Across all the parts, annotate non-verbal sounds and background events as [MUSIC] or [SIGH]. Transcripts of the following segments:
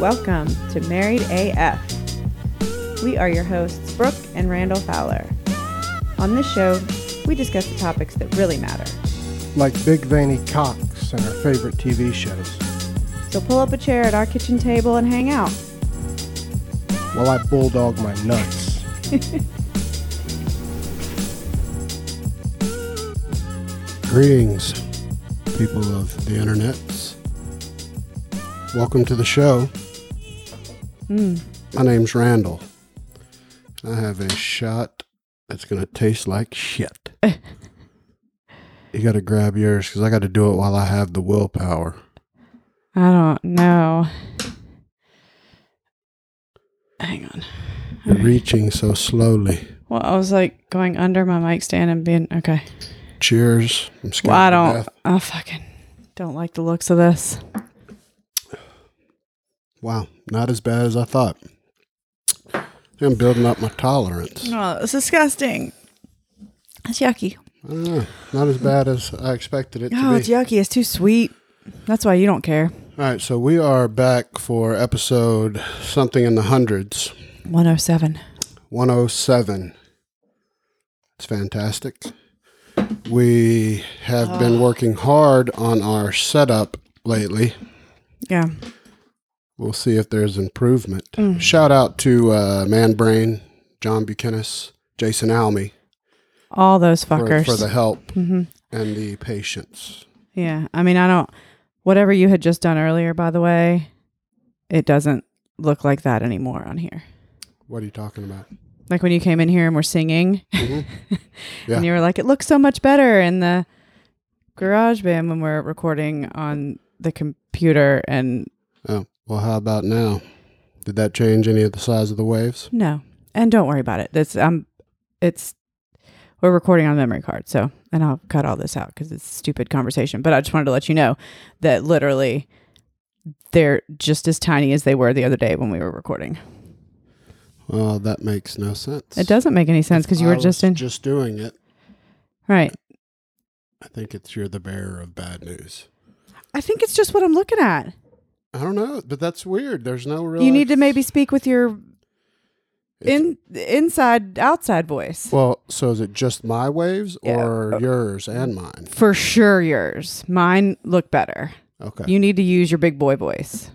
Welcome to Married AF. We are your hosts, Brooke and Randall Fowler. On this show, we discuss the topics that really matter. like big veiny cocks and our favorite TV shows. So pull up a chair at our kitchen table and hang out. While I bulldog my nuts. [LAUGHS] Greetings, people of the internets. Welcome to the show. My name's Randall. I have a shot that's going to taste like shit. [LAUGHS] you got to grab yours because I got to do it while I have the willpower. I don't know. Hang on. You're reaching so slowly. Well, I was like going under my mic stand and being okay. Cheers. I'm scared Well, I don't. I fucking don't like the looks of this. Wow, not as bad as I thought. I'm building up my tolerance. Oh, it's disgusting. It's yucky. I don't know. Not as bad as I expected it to Oh, be. it's yucky. It's too sweet. That's why you don't care. All right, so we are back for episode something in the hundreds, 107. 107. It's fantastic. We have been working hard on our setup lately. Yeah. We'll see if there's improvement. Shout out to uh, Man Brain, John Buchanan, Jason Almy All those fuckers. for the help hmm and the patience. Yeah. I mean, I don't. Whatever you had just done earlier, by the way, it doesn't look like that anymore on here. What are you talking about? Like when you came in here and we're singing, [LAUGHS] Mhm. Yeah. and you were like, it looks so much better in the garage band when we're recording on the computer. And Oh, well, how about now? Did that change any of the size of the waves? no. And don't worry about it. That's, um, it's, we're recording on memory card. So, and I'll cut all this out because it's stupid conversation. But I just wanted to let you know that literally they're just as tiny as they were the other day when we were recording. Well, that makes no sense. It doesn't make any sense because you I were just in. just doing it. Right. I think it's you're the bearer of bad news. I think it's just what I'm looking at. I don't know, but that's weird. There's no real. You need to maybe speak with your in inside outside voice. Well, so is it just my waves Yeah. or yours and mine? For sure yours. Mine look better. Okay. You need to use your big boy voice.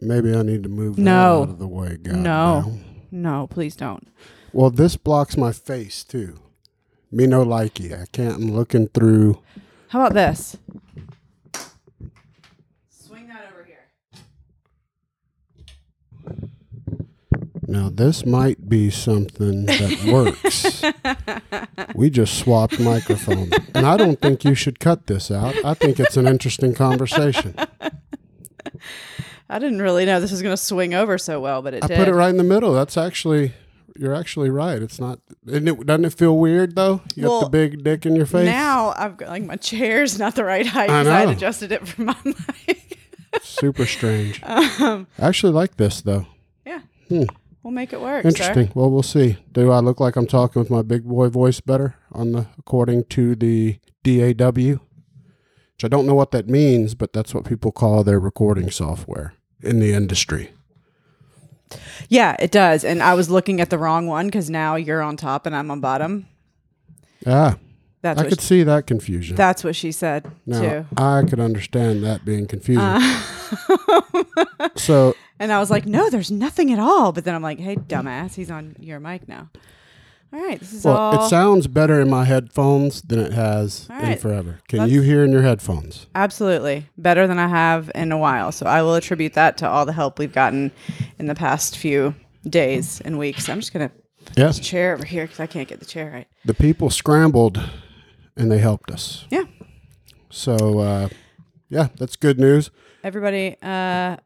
maybe I need to move that No. out of the way. God, No. now. No, please don't. Well, this blocks my face too. Me no likey. I can't. I'm looking through. How about this? Swing that over here. Now this might be something that works. [LAUGHS] we just swapped microphones, and I don't think you should cut this out. I think it's an interesting conversation. [LAUGHS] I didn't really know this was going to swing over so well, but it I did. put it right in the middle. That's actually you're actually right. It's not. It, doesn't it feel weird though? You got the big dick in your face. Now I've got like my chair's not the right height I because I, adjusted it for my [LAUGHS] mic. Super strange. um, I actually like this though. yeah, Hmm. We'll make it work. Interesting. Sir. Well, we'll see. Do I look like I'm talking with my big boy voice better on the according to the DAW? Which I don't know what that means, but that's what people call their recording software in the industry. Yeah, it does. And I was looking at the wrong one because now you're on top and I'm on bottom. Ah, That's I could she, see that confusion. that's what she said now, too. I could understand that being confusing. Uh, [LAUGHS] [LAUGHS] so, and I was like, no, there's nothing at all. But then I'm like, hey, dumbass, he's on your mic now. All right, this is well, all it sounds better in my headphones than it has All in forever. Can Let's- you hear in your headphones? absolutely better than I have in a while. So I will attribute that to all the help we've gotten in the past few days and weeks. I'm just gonna Yes. chair over here because I can't get the chair right. The people scrambled and they helped us. Yeah. So, uh, yeah, that's good news. Everybody, uh,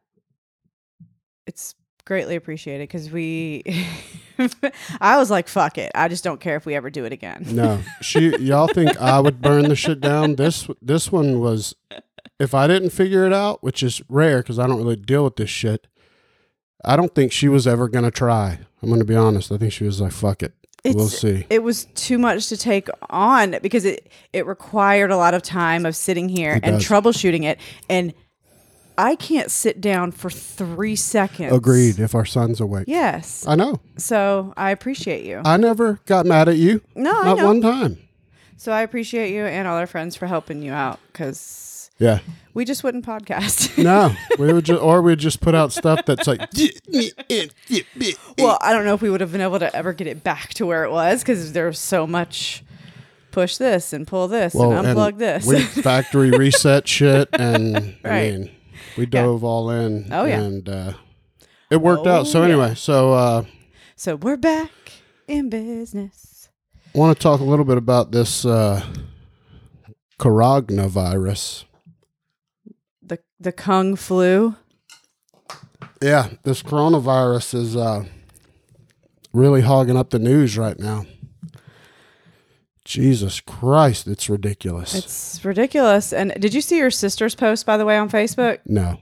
it's greatly appreciated because we. [LAUGHS] I was like, "Fuck it! I just don't care if we ever do it again." No, she. Y'all think I would burn the shit down? This this one was. If I didn't figure it out, which is rare because I don't really deal with this shit, I don't think she was ever gonna try. I'm gonna be honest. I think she was like, "Fuck it, we'll It's- see." It was too much to take on because it it required a lot of time of sitting here and troubleshooting it and I can't sit down for three seconds. Agreed. If our son's awake, Yes. I know. So I appreciate you. I never got mad at you. no, I Not one time. So I appreciate you and all our friends for helping you out because Yeah. we just wouldn't podcast. [LAUGHS] No, we would just, or we'd just put out stuff that's like, [LAUGHS] well, I don't know if we would have been able to ever get it back to where it was because there's so much push this and pull this well, and unplug this. We [LAUGHS] factory reset shit, and I mean, we dove all in. Oh, yeah. and uh, it worked Oh, out. So yeah. anyway, so uh, so we're back in business. I want to talk a little bit about this uh, coronavirus. The the Kung flu. Yeah, this coronavirus is uh, really hogging up the news right now. Jesus Christ, it's ridiculous. It's ridiculous. And did you see your sister's post by the way on Facebook? no.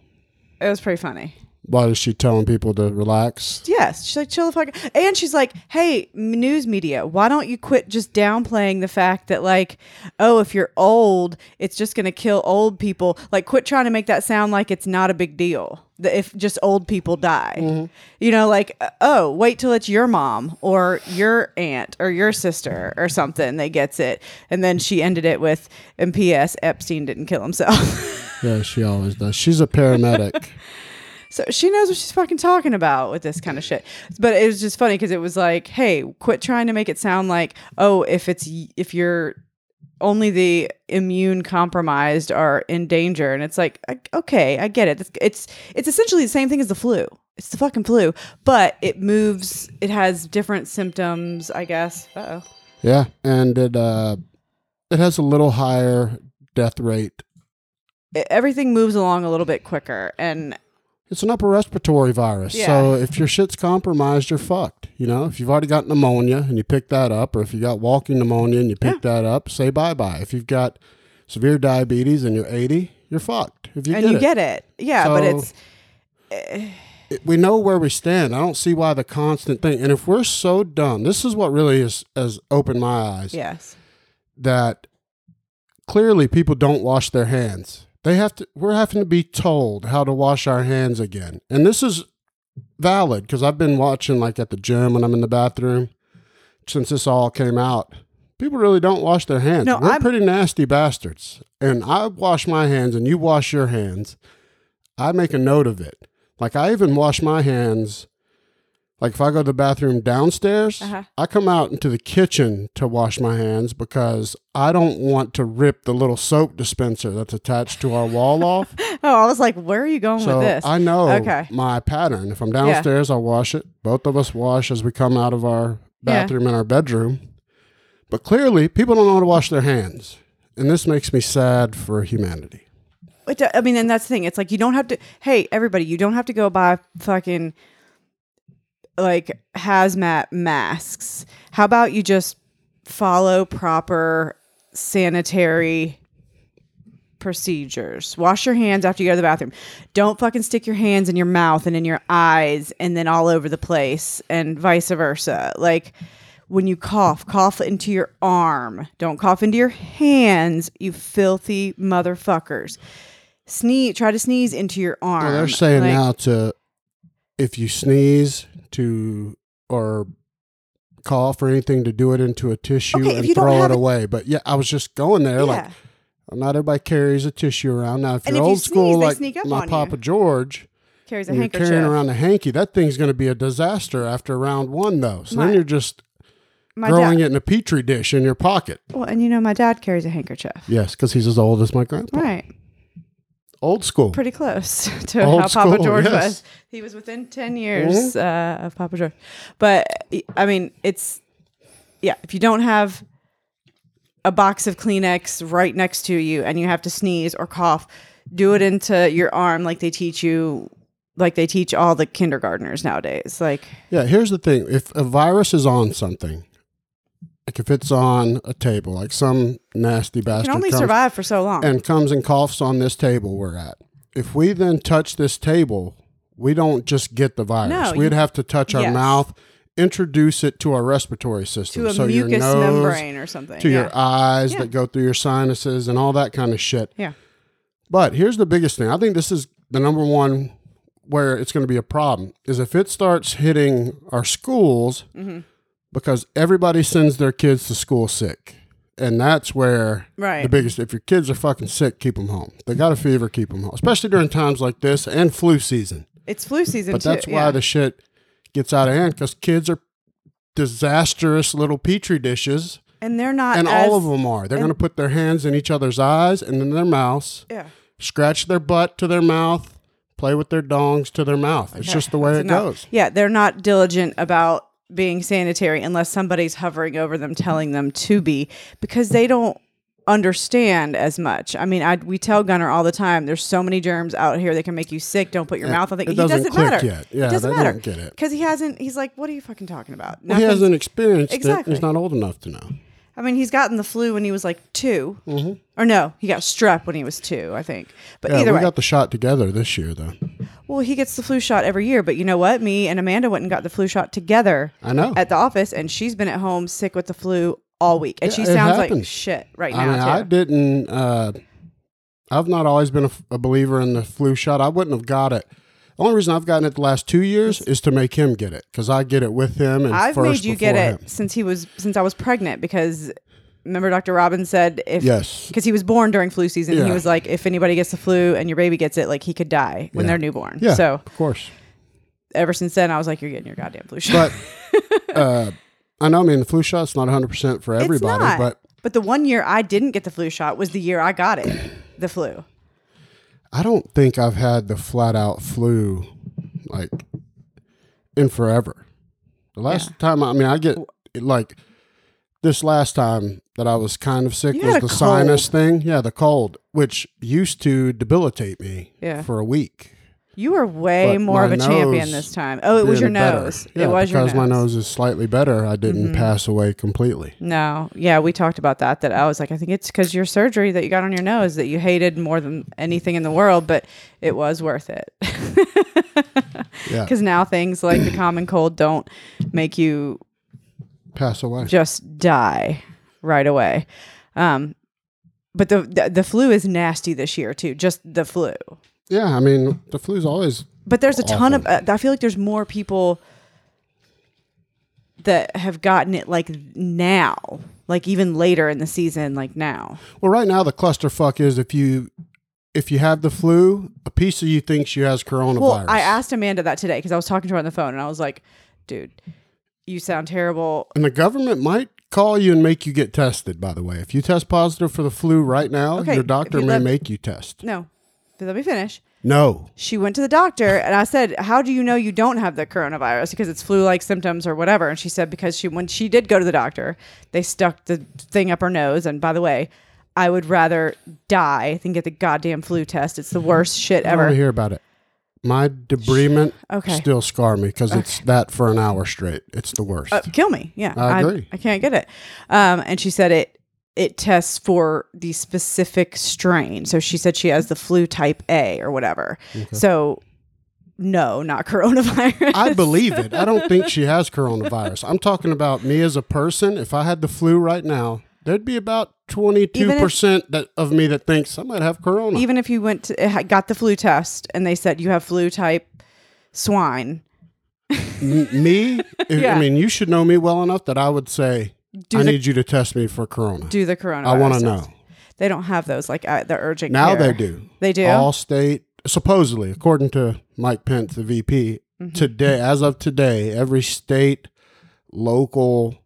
It was pretty funny. Why is she telling people to relax? Yes, she's like chill the fuck. And she's like, "Hey, news media, why don't you quit just downplaying the fact that like, oh, if you're old, it's just gonna kill old people. Like, quit trying to make that sound like it's not a big deal. That if just old people die, you know, like, uh, oh, wait till it's your mom or your aunt or your sister or something that gets it. And then she ended it with, and P.S. Epstein didn't kill himself. [LAUGHS] Yeah, she always does. She's a paramedic. [LAUGHS] So she knows what she's fucking talking about with this kind of shit. But it was just funny because it was like, hey, quit trying to make it sound like, oh, if it's if you're only the immune compromised are in danger, and it's like, okay, I get it. It's it's it's essentially the same thing as the flu. It's the fucking flu, but it moves. It has different symptoms, I guess. Uh oh. yeah, and it uh, it has a little higher death rate. Everything moves along a little bit quicker, and It's an upper respiratory virus. So if your shit's compromised, you're fucked. You know, if you've already got pneumonia and you pick that up, or if you got walking pneumonia and you pick that up, say bye bye. If you've got severe diabetes and you're 80, you're fucked. If you and get you it. get it, yeah. but So- it's it- we know where we stand. I don't see why the constant thing. And if we're so dumb, this is what really has, has opened my eyes. yes, That clearly people don't wash their hands. They have to. We're having to be told how to wash our hands again. And this is valid because I've been watching like at the gym when I'm in the bathroom since this all came out. People really don't wash their hands. No, We're I'm- pretty nasty bastards. And I wash my hands and you wash your hands. I make a note of it. Like I even wash my hands. Like if I go to the bathroom downstairs, Uh-huh. I come out into the kitchen to wash my hands because I don't want to rip the little soap dispenser that's attached to our wall [LAUGHS] off. Oh, I was like, where are you going So with this? I know Okay. my pattern. If I'm downstairs, I'll wash it. Both of us wash as we come out of our Yeah. bathroom in our bedroom. But clearly, people don't know how to wash their hands. And this makes me sad for humanity. I mean, and that's the thing. It's like you don't have to. Hey, everybody, you don't have to go buy fucking like hazmat masks. How about you just follow proper sanitary procedures? Wash your hands after you go to the bathroom. Don't fucking stick your hands in your mouth and in your eyes and then all over the place, and vice versa. Like when you cough, cough into your arm. Don't cough into your hands, you filthy motherfuckers. Sneeze, try to sneeze into your arm. Well, they're saying Like, now to, if you sneeze to, or cough or anything, to do it into a tissue Okay, and throw it it- away. But yeah, I was just going there like, Yeah. not everybody carries a tissue around. Now, if And you're if you old school sneeze, they like my on you. Papa George, carries a handkerchief. carrying around a hanky, that thing's going to be a disaster after round one, though. So My- then you're just growing dad, it in a petri dish in your pocket. Well, and you know, my dad carries a handkerchief. Yes, because he's as old as my grandpa. Right. Old school. Pretty close [LAUGHS] to Old how Papa school, George yes. Mm-hmm. was. He was within 10 years uh, of Papa George. But I mean, it's, yeah, if you don't have a box of Kleenex right next to you and you have to sneeze or cough, do it into your arm like they teach you, like they teach all the kindergartners nowadays. Like, Yeah, here's the thing. If a virus is on something, like if it's on a table, like some nasty bastard can only comes survive for so long. and comes and coughs on this table we're at. If we then touch this table, we don't just get the virus. No, We'd you- have to touch our yes. mouth, introduce it to our respiratory system. to a so your mucous nose, membrane or something. to yeah. your eyes Yeah. that go through your sinuses and all that kind of shit. Yeah. But here's the biggest thing. I think this is the number one where it's going to be a problem is if it starts hitting our schools Mm-hmm. Because everybody sends their kids to school sick. And that's where Right. the biggest, if your kids are fucking sick, keep them home. They got a fever, keep them home, especially during times like this and flu season. It's flu season But too. that's why yeah. the shit gets out of hand because kids are disastrous little petri dishes. and they're not And as, all of them are. They're going to put their hands in each other's eyes and in their mouths, Yeah. scratch their butt to their mouth, play with their dongs to their mouth. It's just the way That's it enough. goes. Yeah, they're not diligent about being sanitary unless somebody's hovering over them telling them to be because they don't understand as much. I mean, I we tell Gunner all the time there's so many germs out here that can make you sick. Don't put your Yeah, mouth on things. it doesn't he doesn't matter. yet. Yeah, it doesn't matter. don't get it. Because he hasn't he's like, What are you fucking talking about? Well, he hasn't experienced Exactly. it. He's not old enough to know. I mean, he's gotten the flu when he was like 2 Mm-hmm. Or no, he got strep when he was two, I think. But Yeah, either we way, we got the shot together this year, though. Well, he gets the flu shot every year. But you know what? Me and Amanda went and got the flu shot together. I know. at the office, and she's been at home sick with the flu all week, and Yeah, she sounds like shit right I now mean, too. I didn't. Uh, I've not always been a believer in the flu shot. I wouldn't have got it. The only reason I've gotten it the last two years is to make him get it because I get it with him. And I've made you get before it him. since he was since I was pregnant because remember Dr. Robbins said if Yes. because he was born during flu season, he was like if anybody gets the flu and your baby gets it, like he could die when Yeah. they're newborn. Yeah. So of course. ever since then, I was like, you're getting your goddamn flu shot. But [LAUGHS] uh, I know. I mean, the flu shot's not 100 percent for everybody, not. but but the one year I didn't get the flu shot was the year I got it, [CLEARS THROAT] the flu. I don't think I've had the flat out flu like in forever. The last Yeah. time, I mean, I get like this last time that I was kind of sick You was had the a sinus thing. Yeah, the cold, which used to debilitate me Yeah. for a week. You were way But more of my a champion nose this time. Oh, it was your better. nose. Yeah, it was your because nose. Mm-hmm. my nose is slightly better. I didn't pass away completely. No, yeah, we talked about that. That I was like, I think it's because your surgery that you got on your nose that you hated more than anything in the world, but it was worth it. [LAUGHS] Yeah, Because now things like the [CLEARS THROAT] common cold don't make you pass away. just die right away. Um, but the, the the flu is nasty this year too. Just the flu. Yeah, I mean, the flu's always But there's a ton of. Uh, I feel like there's more people that have gotten it like now, like even later in the season, like now. Well, right now the clusterfuck is if you if you have the flu, a piece of you thinks you has coronavirus. Well, I asked Amanda that today because I was talking to her on the phone and I was like, dude, you sound terrible. and the government might call you and make you get tested. By the way, if you test positive for the flu right now, Okay, your doctor may let- make you test. No, let me finish. No, She went to the doctor and I said, How do you know you don't have the coronavirus? Because it's flu like symptoms or whatever. And she said, Because she when she did go to the doctor, they stuck the thing up her nose. And by the way, I would rather die than get the goddamn flu test. It's the mm-hmm. worst shit I don't want to ever. hear about it. My debridement Okay. still scar me because it's that for an hour straight. It's the worst. Uh, kill me. Yeah. I agree. I, can't get it. Um, and she said it it tests for the specific strain. So she said she has the flu type A or whatever. So no, not [LAUGHS] coronavirus. I believe it. I don't think she has coronavirus. I'm talking about me as a person. If I had the flu right now, there'd be about 22% that, of me that thinks I might have corona. even if you went to got the flu test and they said you have flu type swine me, [LAUGHS] Yeah. I mean, you should know me well enough that I would say, Do I the- need you to test me for corona. do the corona? I want to know. they don't have those like uh, the urgent Now care. they do. they do All state, supposedly, according to Mike Pence, the VP, Mm-hmm. today, as of today, every state, local,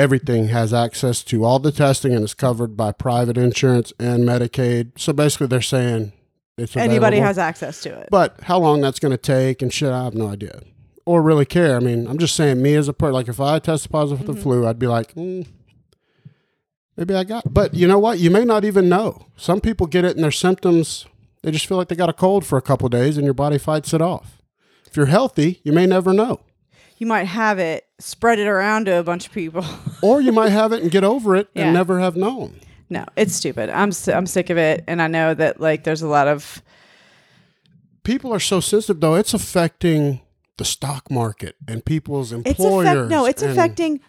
everything has access to all the testing and is covered by private insurance and Medicaid. So basically, they're saying it's anybody available. has access to it But how long that's going to take and shit, I have no idea. Or really care. I mean, I'm just saying, me as a person, like if I tested positive for the flu, I'd be like, mm, maybe I got. But you know what? You may not even know. Some people get it and their symptoms, they just feel like they got a cold for a couple days and your body fights it off. If you're healthy, you may never know. you might have it spread it around to a bunch of people [LAUGHS] Or you might have it and get over it Yeah. and never have known. no it's stupid i'm i'm sick of it and i know that like there's a lot of People are so sensitive, though. It's affecting the stock market and people's it's employers. affect no it's affecting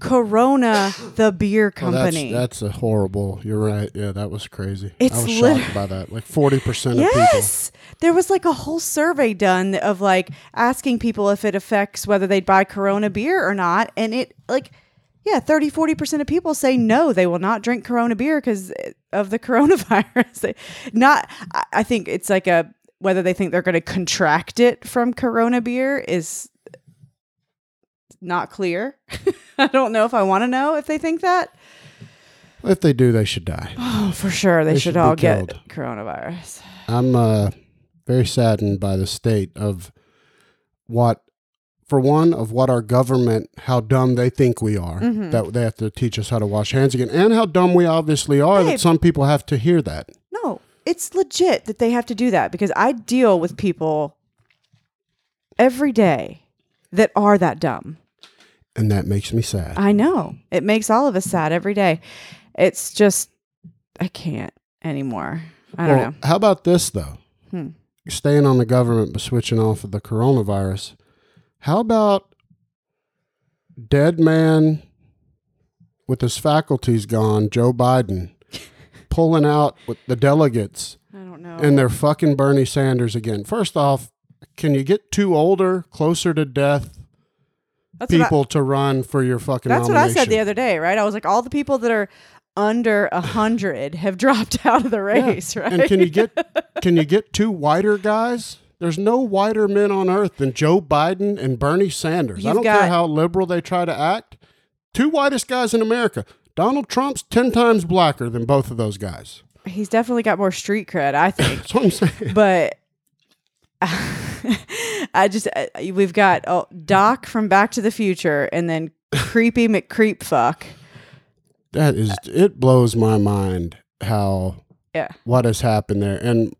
Corona, the beer Well, that's, company. that's a horrible. You're right. Yeah, that was crazy. It's I was lit- shocked by that. Like forty percent of people. yes. There was like a whole survey done of like asking people if it affects whether they'd buy Corona beer or not. And it, like, yeah, 30, 40% of people say no, they will not drink Corona beer because of the [LAUGHS] coronavirus. Not, I- I think it's like a, whether they think they're going to contract it from Corona beer is not clear. [LAUGHS] I don't know if I want to know if they think that. If they do, they should die. Oh, for sure. They, They should, should all get killed. coronavirus. I'm uh, very saddened by the state of what, for one, of what our government, how dumb they think we are, Mm-hmm. that they have to teach us how to wash hands again, and how dumb we obviously are Babe. that some people have to hear that. No, it's legit that they have to do that because I deal with people every day that are that dumb. And that makes me sad. I know. It makes all of us sad every day. It's just, I can't anymore. I don't know. How about this, though? Hmm. Staying on the government but switching off of the coronavirus. How about dead man with his faculties gone, Joe Biden, [LAUGHS] pulling out with the delegates I don't know. and they're fucking Bernie Sanders again? First off, can you get two older, closer to death that's what I- people to run for your fucking that's what I said the other day, right? I was like, all the people that are under a [LAUGHS] hundred have dropped [LAUGHS] out of the race, right? And can you get can you get [LAUGHS] two whiter guys? There's no whiter men on earth than Joe Biden and Bernie Sanders. I You've don't got- care how liberal they try to act. Two whitest guys in America. Donald Trump's ten times blacker than both of those guys. He's definitely got more street cred, I think. That's what I'm saying. but [LAUGHS] I just uh, we've got oh, Doc from Back to the Future, and then creepy McCreep fuck. That is it blows my mind how Yeah, what has happened there. And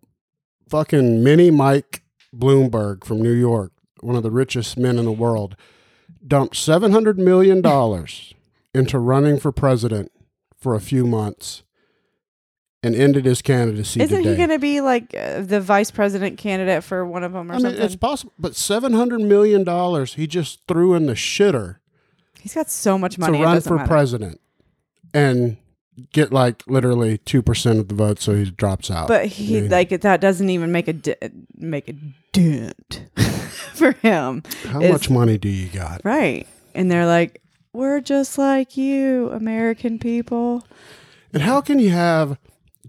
fucking mini Mike Bloomberg from New York, one of the richest men in the world, dumped seven hundred million dollars into running for president for a few months and ended his candidacy isn't today. he going to be like uh, the vice president candidate for one of them or I mean, something? it's possible, but seven hundred million dollars he just threw in the shitter He's got so much money. to run for matter. president and get like literally two percent of the vote, so he drops out. But he I mean, like that doesn't even make a di- make a dent [LAUGHS] for him, how is- much money do you got? right? And they're like, "We're just like you, American people." And how can you have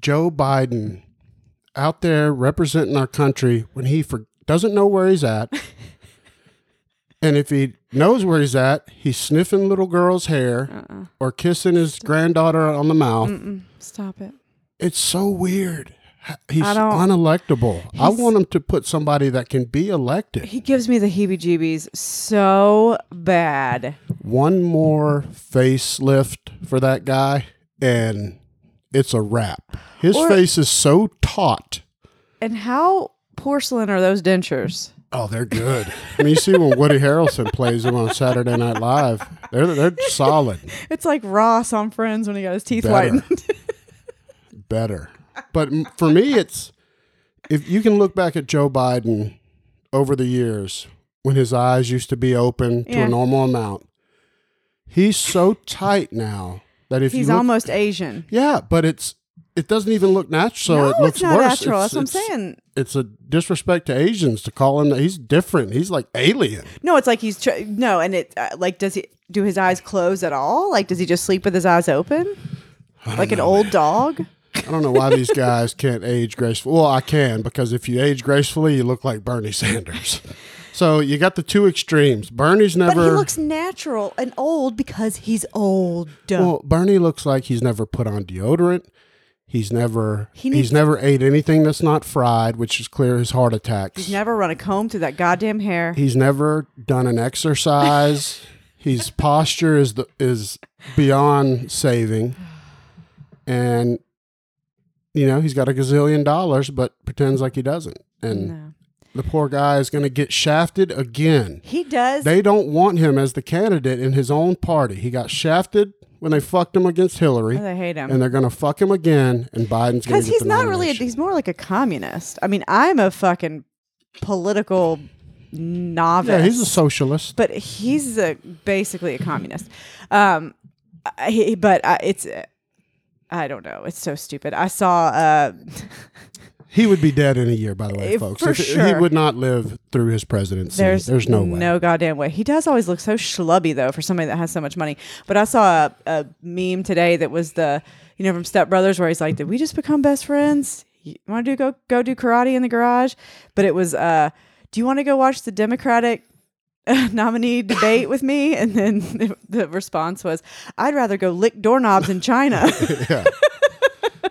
Joe Biden out there representing our country when he for, doesn't know where he's at? [LAUGHS] and if he knows where he's at, he's sniffing little girls' hair Uh-uh. or kissing his granddaughter on the mouth. Mm-mm. Stop it. It's so weird. He's I unelectable. I want him to put somebody that can be elected. He gives me the heebie-jeebies so bad. One more facelift for that guy, and it's a wrap. His Or- face is so taut. And how porcelain are those dentures? Oh, they're good. I mean, you see when Woody Harrelson plays them on Saturday Night Live, they're they're solid, It's like Ross on Friends when he got his teeth Better. whitened. [LAUGHS] better. But for me, it's if you can look back at Joe Biden over the years when his eyes used to be open to Yeah. a normal amount, he's so tight now that if He's look, almost Asian. yeah, but it's it doesn't even look natural. So no, it looks it's not worse. natural. It's- That's what I'm saying. It's a disrespect to Asians to call him that. He's different. He's like alien. No, it's like he's tr- no, and it uh, like does he do his eyes close at all? Like does he just sleep with his eyes open, like an old dog? I don't know why these guys can't age gracefully. Well, I can because if you age gracefully, you look like Bernie Sanders. So you got the two extremes. Bernie's never. But he looks natural and old because he's old. well, Bernie looks like he's never put on deodorant. He's never. He needs- he's never ate anything that's not fried, which is clear his heart attacks. he's never run a comb through that goddamn hair. He's never done an exercise. [LAUGHS] His posture is the, is beyond saving, and you know he's got a gazillion dollars, but pretends like he doesn't. And no. The poor guy is going to get shafted again. He does. They don't want him as the candidate in his own party. He got shafted when they fucked him against Hillary, oh, they hate him. and they're going to fuck him again. And Biden's going Because he's not really, a, he's more like a communist. I mean, I'm a fucking political novice. Yeah, he's a socialist. but he's a, basically a communist. Um, I- but uh, it's I don't know. It's so stupid. I saw. Uh, [LAUGHS] He would be dead in a year, by the way, Eh, folks. for If- He would not live through his presidency. there's There's, no way. no goddamn way. He does always look so schlubby though for somebody that has so much money. But I saw a, a meme today that was the you know from Step Brothers where he's like, "Did we just become best friends? You want to do go go do karate in the garage?" But it was, uh, "Do you want to go watch the Democratic?" [LAUGHS] nominee debate with me and then the, the response was i'd rather go lick doorknobs in china [LAUGHS] yeah.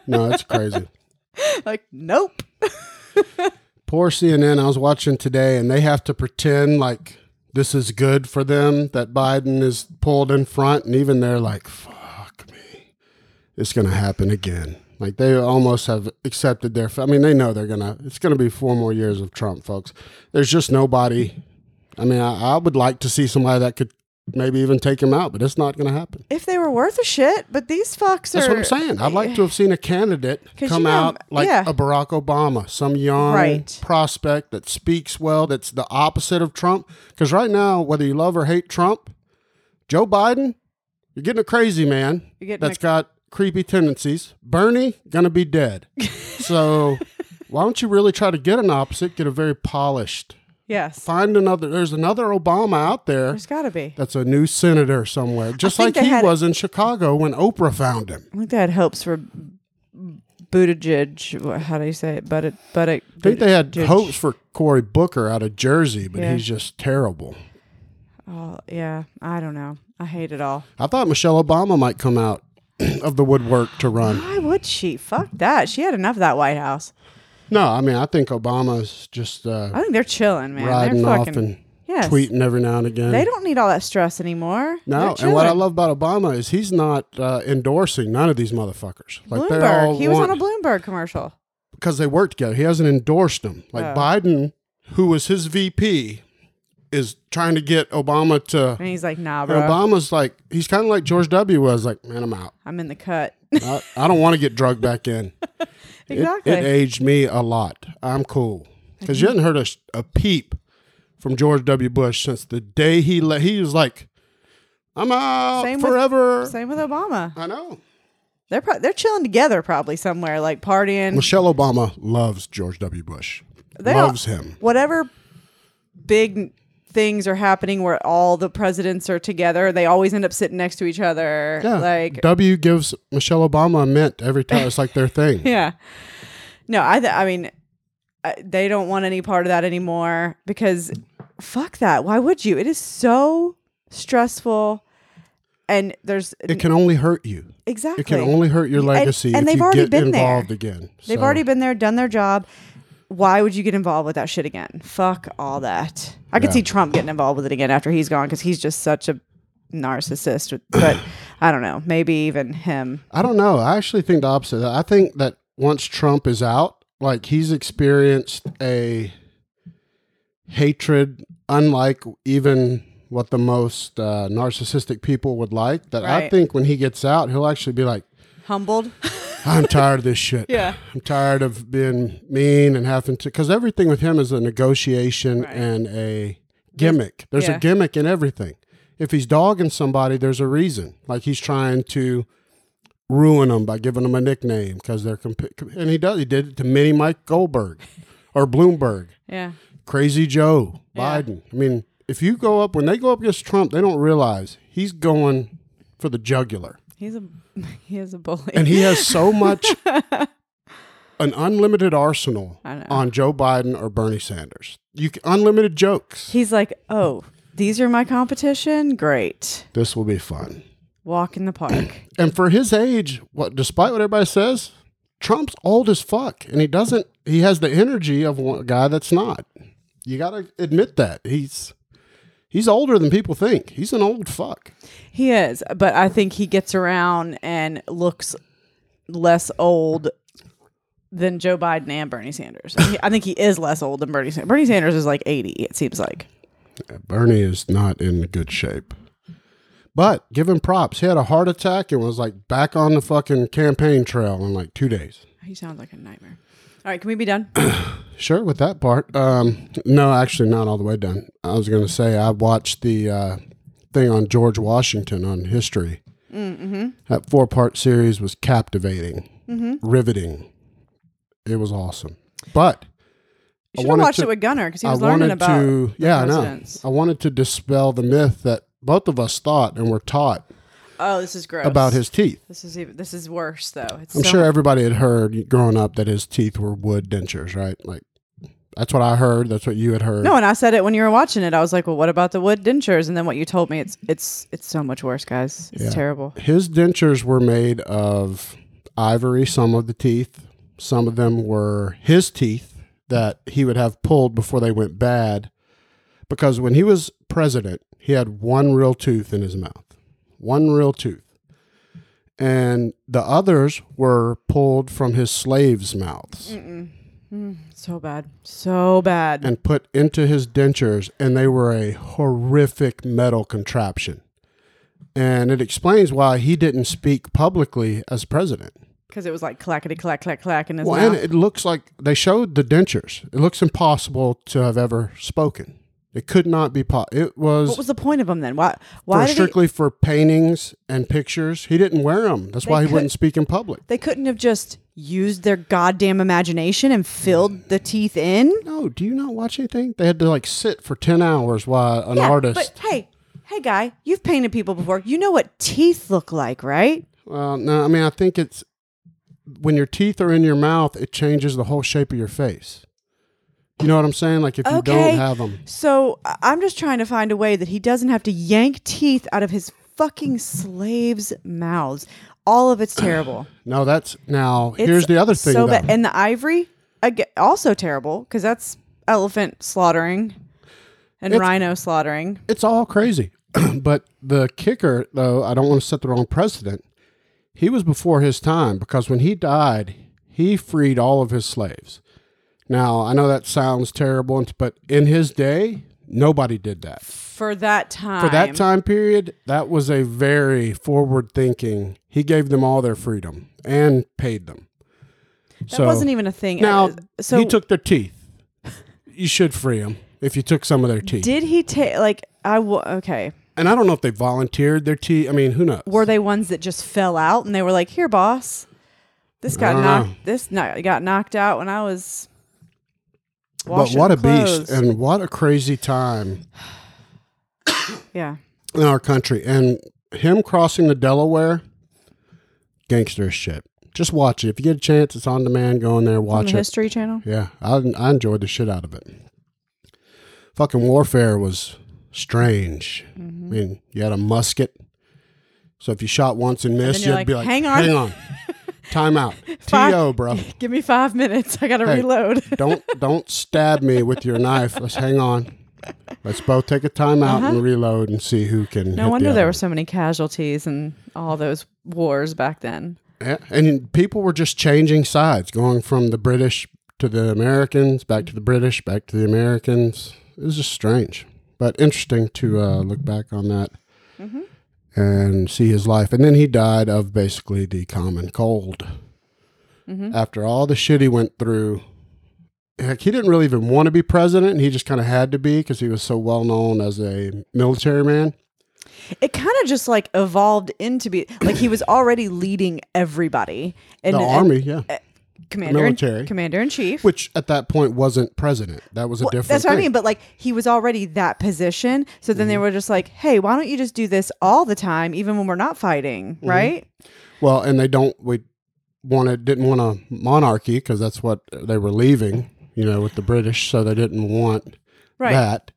No, it's crazy. [LAUGHS] like nope [LAUGHS] Poor CNN. I was watching today, and they have to pretend like this is good for them that Biden is pulled in front, and even they're like, "Fuck me, it's gonna happen again." Like they almost have accepted their. I mean, they know they're gonna. It's gonna be four more years of Trump, folks. There's just nobody. I mean, I, I would like to see somebody that could maybe even take him out, but it's not gonna happen. if they were worth a shit but these fucks That's are what I'm saying. I'd like to have seen a candidate come you know, out like yeah. a Barack Obama, some young Right. prospect that speaks well, that's the opposite of Trump. Because right now, whether you love or hate Trump, Joe Biden, you're getting a crazy man that's a- got creepy tendencies. Bernie, gonna be dead. [LAUGHS] so why don't you really try to get an opposite? Get a very polished. Yes Find another. There's another Obama out there. there's gotta be That's a new senator somewhere, just like he had- was in Chicago when Oprah found him. I think they had hopes for Buttigieg. How do you say it? But it, but it. I think they had hopes for Cory Booker out of Jersey, but Yeah. he's just terrible. Oh yeah, I don't know. I hate it all. I thought Michelle Obama might come out [CLEARS THROAT] of the woodwork to run. Why would she? Fuck that. She had enough of that White House. No, I mean I think Obama's just uh, I think they're chilling, man. riding they're off fucking. and yes. tweeting every now and again. They don't need all that stress anymore. no, and what I love about Obama is he's not uh, endorsing none of these motherfuckers. Like they Bloomberg. all He was on a Bloomberg commercial. because they work together. He hasn't endorsed them. Like Oh. Biden, who was his VP, is trying to get Obama to. And he's like, nah, bro. Obama's like he's kind of like George W. was like, man, I'm out. I'm in the cut. I, I don't want to get drugged back in. [LAUGHS] It- exactly. It, aged me a lot. I'm cool because you hadn't heard a, a peep from George W. Bush since the day he let. He was like, "I'm out Same with- forever." Same with Obama. I know. They're pro- they're chilling together probably somewhere, like partying. Michelle Obama loves George W. Bush. They loves him. whatever big things are happening where all the presidents are together, they always end up sitting next to each other. Yeah. Like, W gives Michelle Obama a mint every time. It's like their [LAUGHS] thing. yeah. No, I, th- I mean, I, they don't want any part of that anymore because fuck that. Why would you? It is so stressful. And there's It can only hurt you. exactly. It can only hurt your legacy and if they've you already get been there. involved again. They've So- already been there, done their job. Why would you get involved with that shit again? Fuck all that. I could Yeah. see Trump getting involved with it again after he's gone because he's just such a narcissist. But [CLEARS THROAT] I don't know. Maybe even him. I don't know. I actually think the opposite. I think that once Trump is out, like he's experienced a hatred unlike even what the most uh, narcissistic people would like. That I think when he gets out, he'll actually be like, Humbled. [LAUGHS] I'm tired of this shit. Yeah. I'm tired of being mean and having to, because everything with him is a negotiation Right. and a gimmick. There's Yeah. a gimmick in everything. If he's dogging somebody, there's a reason. Like he's trying to ruin them by giving them a nickname because they're comp- and he does. He did it to Mini Mike Goldberg or Bloomberg, Yeah. Crazy Joe Yeah. Biden. I mean, if you go up when they go up against Trump, they don't realize he's going for the jugular, He's a [LAUGHS] he is a bully. and he has so much [LAUGHS] an unlimited arsenal on Joe Biden or Bernie Sanders. You unlimited jokes. he's like, oh, these are my competition. Great. This will be fun. Walk in the park. [CLEARS THROAT] And for his age, what despite what everybody says, Trump's old as fuck, and he doesn't. He has the energy of a guy that's not. You got to admit that he's he's older than people think. He's an old fuck. He is, but I think he gets around and looks less old than Joe Biden and Bernie Sanders. I think he is less old than Bernie Sanders. Bernie Sanders is like 80, it seems like. Bernie is not in good shape. But give him props. He had a heart attack and was like back on the fucking campaign trail in like two days. He sounds like a nightmare. All right, can we be done? [CLEARS THROAT] sure with that part. Um, no, actually, not all the way done. I was going to say I watched the uh, thing on George Washington on history. Mm-hmm. That four part series was captivating, Mm-hmm. riveting. It was awesome. But You I should have watched to- it with Gunner because he I was learning about. to, yeah, I know. I wanted to dispel the myth that both of us thought and were taught Oh, this is gross. about his teeth. This is even. This is worse though. It's I'm so sure everybody had heard growing up that his teeth were wood dentures, right? Like that's what I heard. That's what you had heard. No, and I said it when you were watching it. I was like, "Well, what about the wood dentures?" And then what you told me, it's it's it's so much worse, guys. It's Yeah. terrible. His dentures were made of ivory, some of the teeth. Some of them were his teeth that he would have pulled before they went bad. Because when he was president, he had one real tooth in his mouth. One real tooth. And the others were pulled from his slaves' mouths Mm, so bad, so bad. and put into his dentures, and they were a horrific metal contraption. And it explains why he didn't speak publicly as president. Because it was like clackety clack clack clack in his Well, and it looks like they showed the dentures. It looks impossible to have ever spoken. It could not be. Po- it was, what was the point of them then? Why? Why for did he, strictly for paintings and pictures. He didn't wear them. That's why he could- wouldn't speak in public. they couldn't have just used their goddamn imagination and filled the teeth in? No, do you not watch anything? They had to like sit for ten hours while an yeah, artist. But hey, hey, guy, you've painted people before. You know what teeth look like, right? Well, no, I mean, I think it's when your teeth are in your mouth, it changes the whole shape of your face. You know what I'm saying? Like if you don't have them, So I'm just trying to find a way that he doesn't have to yank teeth out of his fucking slaves' mouths. All of it's [SIGHS] terrible. no, that's now. It's here's the other thing. So bad. And the ivory, also terrible because that's elephant slaughtering and It's- rhino slaughtering. it's all crazy. [CLEARS THROAT] but the kicker, though, I don't want to set the wrong precedent. He was before his time because when he died, he freed all of his slaves. Now I know that sounds terrible, but in his day, nobody did that. For that time. For that time period, that was a very forward thinking. He gave them all their freedom and paid them. That wasn't even a thing. now Uh, so he took their teeth. You should free them if you took some of their teeth. did he take like I w- okay. and I don't know if they volunteered their teeth. I mean, who knows? Were they ones that just fell out and they were like, "Here, boss, this got knocked. know. This no- got knocked out when I was." But what a clothes." beast and what a crazy time [SIGHS] yeah, in our country. And him crossing the Delaware, gangster shit. Just watch it. If you get a chance, it's on demand. Go in there, on watch the it. History Channel. Yeah, I, I enjoyed the shit out of it. Fucking warfare was strange. Mm-hmm. I mean, you had a musket. So if you shot once and missed, you'd like, be like, "Hang on." hang on. Time out. [LAUGHS] T.O., bro. [LAUGHS] Give me five minutes. I got to Hey. reload. [LAUGHS] Don't don't stab me with your knife. Let's hang on. Let's both take a time out and reload and see who can. Uh-huh. No wonder the there were so many casualties and all those wars back then. Yeah, and people were just changing sides, going from the British to the Americans, back to the British, back to the Americans. It was just strange, but interesting to uh, look back on that Mm-hmm. And see his life. And then he died of basically the common cold. Mm-hmm. After all the shit he went through, heck, he didn't really even want to be president. He just kind of had to be because he was so well known as a military man. It kind of just like evolved into be like he was already leading everybody and The and army, yeah, commander military. in, commander in chief. which at that point wasn't president. That was a Well, different. that's what I mean. But like he was already that position. So then they Mm-hmm. were just like, hey, why don't you just do this all the time, even when we're not fighting, Mm-hmm. right? Well, and they don't we wanted didn't want a monarchy because that's what they were leaving, you know, with the British, so they didn't want Right. that.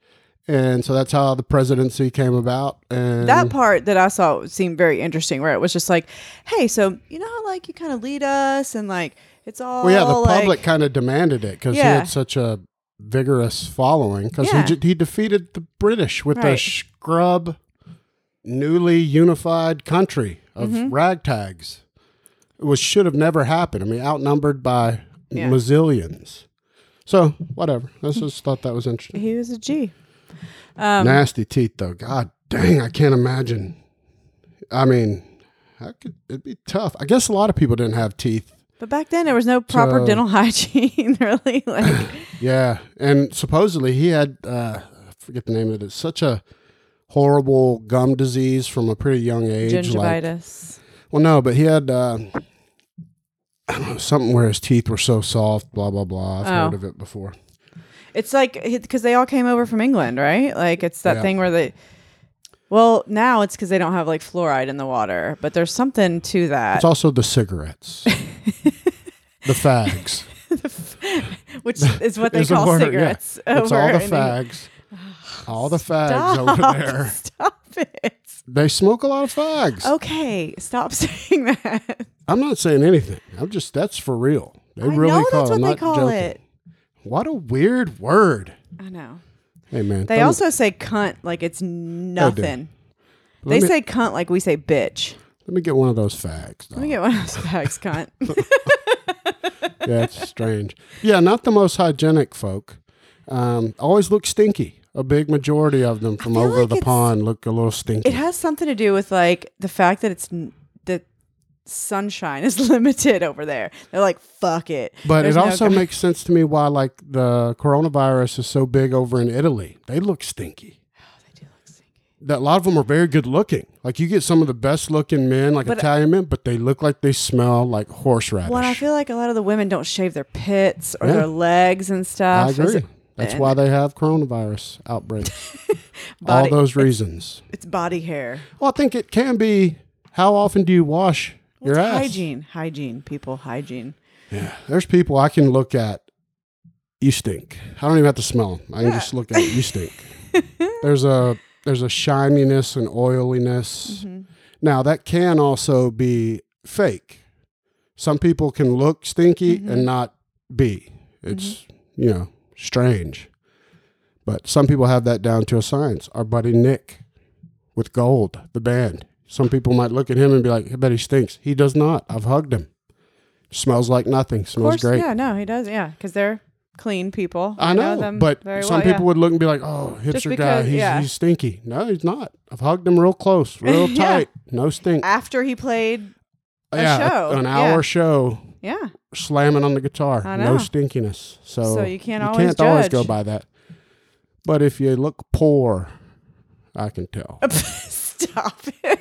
And so that's how the presidency came about. And that part that I saw seemed very interesting, where it was just like, hey, so you know how like you kind of lead us and like it's all well, yeah, the like, public kind of demanded it because he had such a vigorous following because Yeah. he, he defeated the British with a scrub, newly unified country of Mm-hmm. ragtags. which should have never happened. I mean, outnumbered by Yeah. mazillions. So whatever. I just thought that was interesting. he was a G. Um, Nasty teeth, though. God dang, I can't imagine. I mean, how could it'd be tough? I guess a lot of people didn't have teeth But back then there was no proper So- dental [LAUGHS] hygiene, [LAUGHS] really. Like [COUGHS] Yeah, and supposedly he had uh, I forget the name of it. It's such a horrible gum disease from a pretty young age. Like, gingivitis. well, no, but he had uh, I don't know something where his teeth were so soft. Blah blah blah. I've Oh. heard of it before. It's like because they all came over from England, right? Like it's that Yeah. thing where they. Well, now it's because they don't have like fluoride in the water, but there's something to that, It's also the cigarettes, [LAUGHS] the fags. [LAUGHS] which is what [LAUGHS] they call word, yeah. cigarettes. It's all the fags. All the fags Stop, over there. [LAUGHS] Stop it. They smoke a lot of fags. Okay, stop saying that. I'm not saying anything. I'm just that's for real. They I really know call that's it. what they call joking. it. What a weird word. I know. Hey man. They let me- also say cunt like it's nothing. They me, say cunt like we say bitch. Let me get one of those fags. Let me get one of those bags, cunt. [LAUGHS] [LAUGHS] yeah, it's strange. Yeah, not the most hygienic folk. Um, always look stinky. A big majority of them from over like the pond look a little stinky. It has something to do with like the fact that it's n- the sunshine is [LAUGHS] limited over there. They're like, fuck it. but There's it no also go- makes sense to me why like the coronavirus is so big over in Italy. They look stinky. That a lot of them are very good looking. Like you get some of the best looking men, like But- uh, Italian men, but they look like they smell like horseradish. Well, I feel like a lot of the women don't shave their pits or Yeah. their legs and stuff. I agree. it- That's and- why they have coronavirus outbreaks. [LAUGHS] Body- All those reasons. It's body hair. Well, I think it can be. How often do you wash Well, your it's ass? hygiene. Hygiene. People, hygiene. Yeah, there's people I can look at. You stink. I don't even have to smell them. I can Yeah. just look at. You stink. [LAUGHS] there's a there's a shininess and oiliness. Mm-hmm. Now that can also be fake. Some people can look stinky Mm-hmm. and not be. It's you know strange. But some people have that down to a science. Our buddy Nick with Gold, the band. Some people might look at him and be like, I bet he stinks. He does not. I've hugged him. Smells like nothing. Of Smells course, great. yeah, no, he does, yeah, because they're clean people. I know, them but very some well, people yeah. would look and be like, "Oh, hipster guy, he's, yeah. he's stinky." No, he's not. I've hugged him real close, [LAUGHS] real Yeah. tight, no stink. after he played. a yeah, show, an hour show, Yeah, slamming on the guitar, I no stinkiness. So, So you can't you always can't always go by that. But if you look poor, I can tell. [LAUGHS] stop it.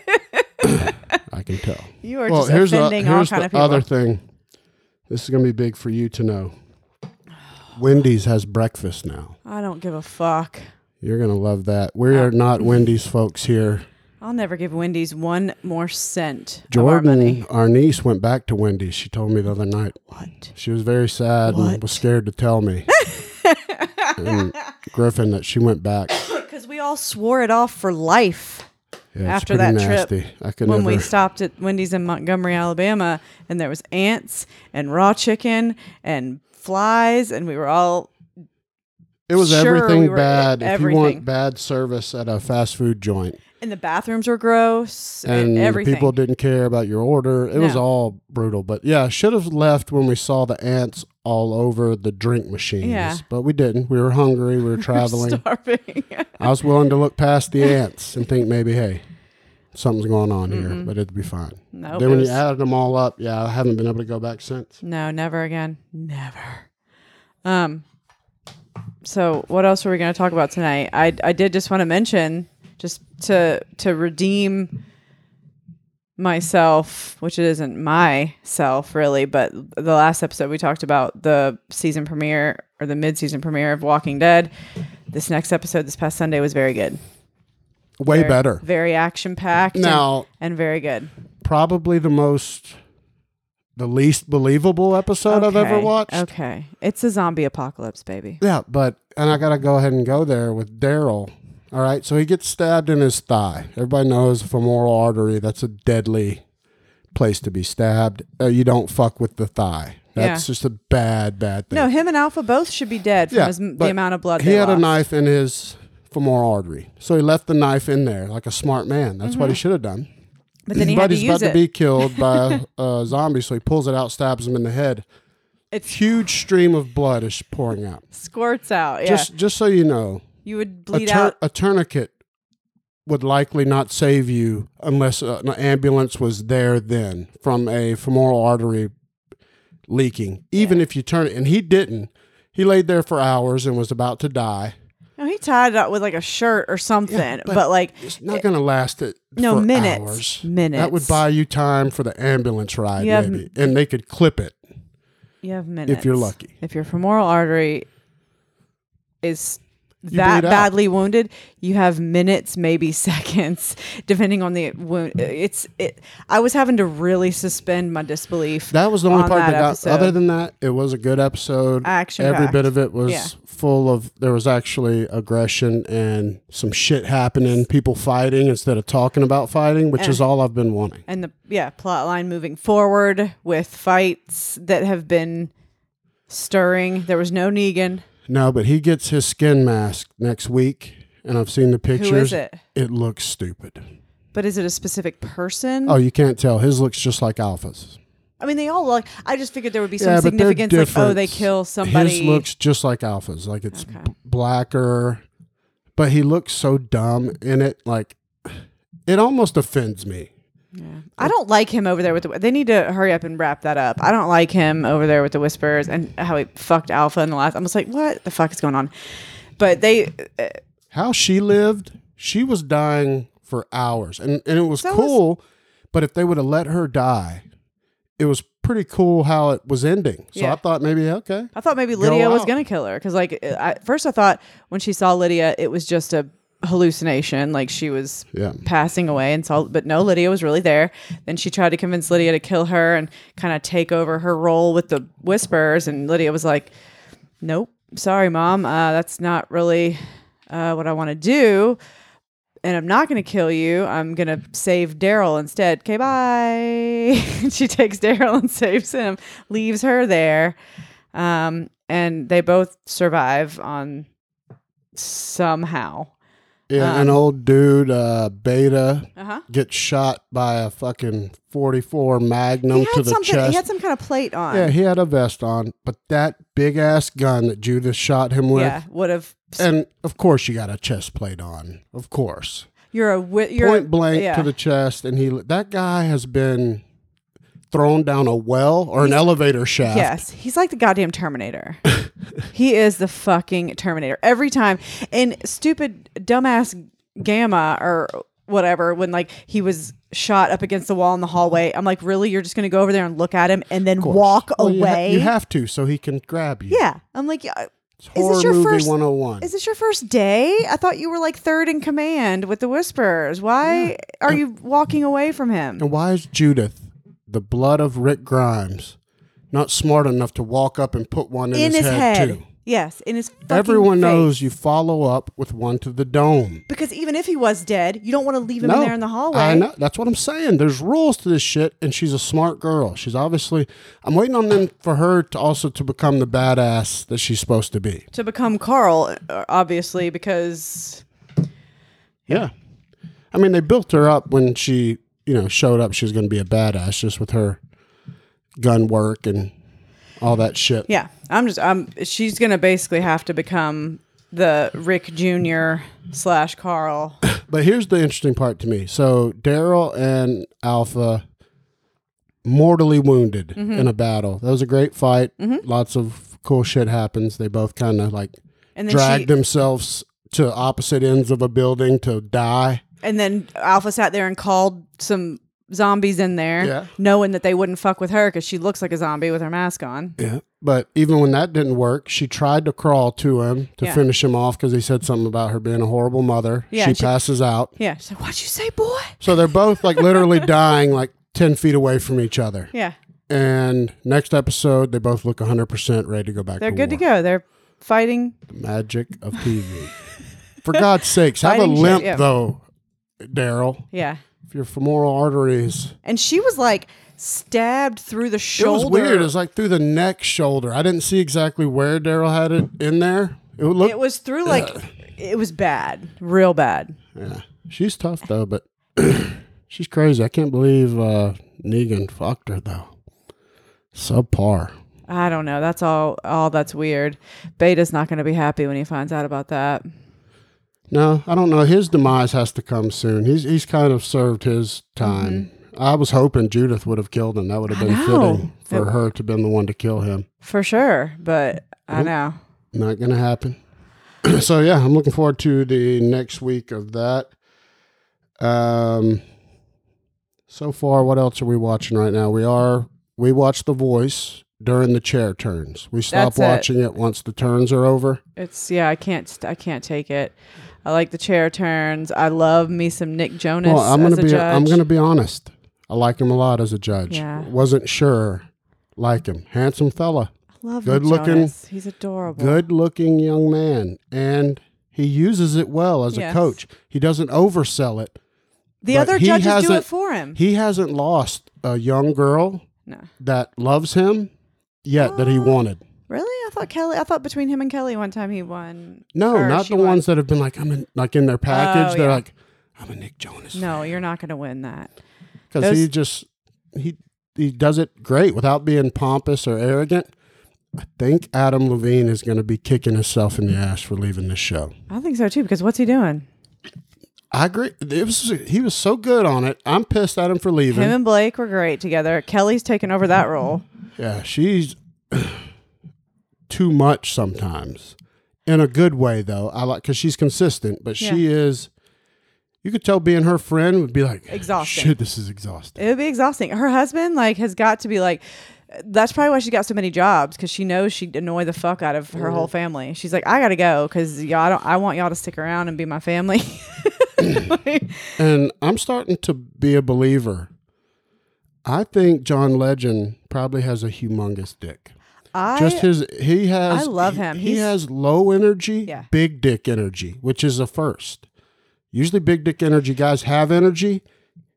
[COUGHS] I can tell. You are well, just here's the, offending all here's kind the of people. other thing. This is gonna be big for you to know. Wendy's has breakfast now. I don't give a fuck. You're gonna love that. We are uh, not Wendy's folks here. I'll never give Wendy's one more cent our Jordan, money. our niece, went back to Wendy's. She told me the other night. What? She was very sad What? and was scared to tell me. [LAUGHS] Griffin that she went back. [COUGHS] Because we all swore it off for life Yeah, After that trip, nasty. I could when never. we stopped at Wendy's in Montgomery, Alabama, and there was ants and raw chicken and flies, and we were all it was sure everything we were- bad. If you want bad service at a fast food joint, and the bathrooms were gross and, and everything. people didn't care about your order, it was all brutal. But yeah, should have left when we saw the ants all over the drink machines. Yeah. But we didn't. We were hungry. We were [LAUGHS] traveling. starving. [LAUGHS] I was willing to look past the ants and think maybe, hey, something's going on here, but it'd be fine. nope, then when was- you added them all up, yeah, I haven't been able to go back since. no, never again, never. Um. So what else are we going to talk about tonight? I I did just want to mention just to to redeem myself, which it isn't myself really, but the last episode we talked about the season premiere or the mid-season premiere of Walking Dead. This next episode this past Sunday was very good. Way Very- better. Very action packed. Now, and, very good. probably the most, the least believable episode I've ever watched. Okay. It's a zombie apocalypse, baby. Yeah, but and I gotta go ahead and go there with Daryl. All right, so he gets stabbed in his thigh. Everybody knows femoral artery. That's a deadly place to be stabbed. Uh, you don't fuck with the thigh. That's just a bad, bad thing. No, him and Alpha both should be dead from Yeah, his, the amount of blood he had a knife in his femoral artery, so he left the knife in there like a smart man. That's what he should have done. But then he but had to he's about it. to be killed by [LAUGHS] a, a zombie, so he pulls it out, stabs him in the head. It's Huge stream of blood is pouring out. squirts out. Yeah. Just, just so you know, you would a, bleed tur- out. a tourniquet would likely not save you unless uh, an ambulance was there then from a femoral artery leaking, even if you turn it. And he didn't. He laid there for hours and was about to die. No, he tied it up with like a shirt or something, but but, like It's not going to last it. no minutes, hours. minutes. That would buy you time for the ambulance ride, You have- maybe, and they could clip it you have minutes if you're lucky. If your femoral artery is You that bleed out. badly wounded, you have minutes, maybe [LAUGHS] seconds, depending on the wound. It's it. I was having to really suspend my disbelief. That was the only on part that, that got. episode. Other than that, it was a good episode. Action Every packed. bit of it was Yeah. Full of. There was actually aggression and some shit happening. People fighting instead of talking about fighting, which Eh. is all I've been wanting. and the yeah plot line moving forward with fights that have been stirring. There was no Negan. No, but he gets his skin mask next week, and I've seen the pictures. Who is it? It looks stupid. But is it a specific person? Oh, you can't tell. His looks just like Alpha's. I mean, they all look. I just figured there would be some yeah, significance, like oh, they kill somebody. His looks just like Alpha's. Like it's Okay. b- blacker, but he looks so dumb in it. Like it almost offends me. Yeah. I don't like him over there with the. They need to hurry up and wrap that up. I don't like him over there with the whispers and how he fucked Alpha in the last. I'm just like, what the fuck is going on? But they, uh, How she lived, she was dying for hours, and and it was So was- cool. but if they would have let her die, it was pretty cool how it was ending. So Yeah. I thought maybe okay. I thought maybe Lydia was out. gonna kill her because, like, I, at first I thought when she saw Lydia, it was just a hallucination, like she was Yeah. passing away and saw. But no, Lydia was really there. Then she tried to convince Lydia to kill her and kind of take over her role with the whispers, and Lydia was like, "Nope, sorry, mom, uh, that's not really uh, what I want to do." And I'm not going to kill you. I'm going to save Daryl instead. Okay, bye. [LAUGHS] she takes Daryl and saves him, leaves her there. Um, and they both survive on somehow. Yeah, an Um, old dude, uh, Beta, Uh huh. gets shot by a fucking 44 Magnum He to had the chest. He had some kind of plate on. yeah, he had a vest on, but that big ass gun that Judith shot him with, yeah. Would have. and of course you got a chest plate on, of course, You're a. wi- You're point a, blank yeah. to the chest, and he that guy has been thrown down a well or an elevator shaft. Yes, he's like the goddamn Terminator. [LAUGHS] he is the fucking Terminator every time. And stupid dumbass Gamma or whatever, when like he was shot up against the wall in the hallway, I'm like, really? You're just gonna go over there and look at him and then walk Well, you ha- away? You, have to, so he can grab you. yeah, I'm like, yeah, It's this horror your first- 101. is this your first day? I thought you were like third in command with the Whispers. Why are you walking away from him? And why is Judith, the blood of Rick Grimes, not smart enough to walk up and put one in, In his head. too? Yes, in his fucking Everyone face. knows you follow up with one to the dome. Because even if he was dead, you don't want to leave him in there in the hallway. I know. That's what I'm saying. There's rules to this shit, and she's a smart girl. She's obviously. I'm waiting on them for her to also to become the badass that she's supposed to be. to become Carl, uh, obviously, because Yeah. I mean, they built her up when she, you know, showed up. She was going to be a badass just with her gun work and all that shit. yeah, I'm just I'm she's gonna basically have to become the Rick Jr. slash Carl. [COUGHS] But here's the interesting part to me. So Daryl and Alpha mortally wounded Mm-hmm. in a battle. That was a great fight. Lots of cool shit happens. They both kind of like dragged she themselves to opposite ends of a building to die. And then Alpha sat there and called some zombies in there, Yeah. knowing that they wouldn't fuck with her because she looks like a zombie with her mask on. Yeah. But even when that didn't work, she tried to crawl to him to Yeah. finish him off because he said something about her being a horrible mother. Yeah, she she- passes out. Yeah, she's like, "What'd you say, boy?" So they're both like literally [LAUGHS] dying like 10 feet away from each other. Yeah, And next episode, they both look 100% ready to go back they're to good to war. go. They're fighting. The magic of TV. For God's sakes, have a Fighting shit, limp yeah. though, Daryl. Yeah, If your femoral arteries. and she was like stabbed through the shoulder. It was weird. It was like through the neck shoulder. I didn't see exactly where Daryl had it in there. It looked. it was through like it was bad, real bad. yeah, she's tough though, but [CLEARS THROAT] she's crazy. I can't believe uh, Negan fucked her though. Subpar. I don't know. That's all. All that's weird. Beta's not going to be happy when he finds out about that. No, I don't know. His demise has to come soon. He's he's kind of served his time, I was hoping Judith would have killed him. That would have been fitting for It- her to been the one to kill him. For sure. But I know. Not gonna happen. [CLEARS THROAT] so yeah, I'm looking forward to the next week of that. Um, so far, what else are we watching right now? We are we watch The Voice during the chair turns. We stop That's watching it once the turns are over. It's yeah, I can't I can't take it. I like the chair turns. I love me some Nick Jonas well, I'm gonna be judge. I'm gonna be honest. I like him a lot as a judge. Yeah. Wasn't sure. Like him, handsome fella, I love good Nick looking- Jonas. He's adorable. good looking young man, and he uses it well as Yes. a coach. He doesn't oversell it. The other he judges do it for him. He hasn't lost a young girl no. that loves him yet that he wanted. Really? I thought Kelly I thought between him and Kelly one time he won. No, Or not she the won. ones that have been like I'm in like in their oh, package. Oh, They're yeah. like I'm a Nick Jonas No, you're not gonna win that. because those- he just he he does it great without being pompous or arrogant. I think Adam Levine is going to be kicking himself in the ass for leaving this show. I think so too, because what's he doing? I agree. It was he was so good on it. I'm pissed at him for leaving. Him and Blake were great together. Kelly's taken over that role. Yeah, she's too much sometimes. In a good way, though. I like because she's consistent, but she is. You could tell being her friend would be like Exhausting. Shit, this is exhausting. It would be exhausting. Her husband like has got to be like. That's probably why she got so many jobs because she knows she'd annoy the fuck out of her whole mm-hmm. family. She's like, I gotta go because y'all don't. I want y'all to stick around and be my family. [LAUGHS] And I'm starting to be a believer. I think John Legend probably has a humongous dick. I Just his, he has. I love him. He, He's- has low energy, Yeah. big dick energy, which is a first. Usually, big dick energy guys have energy.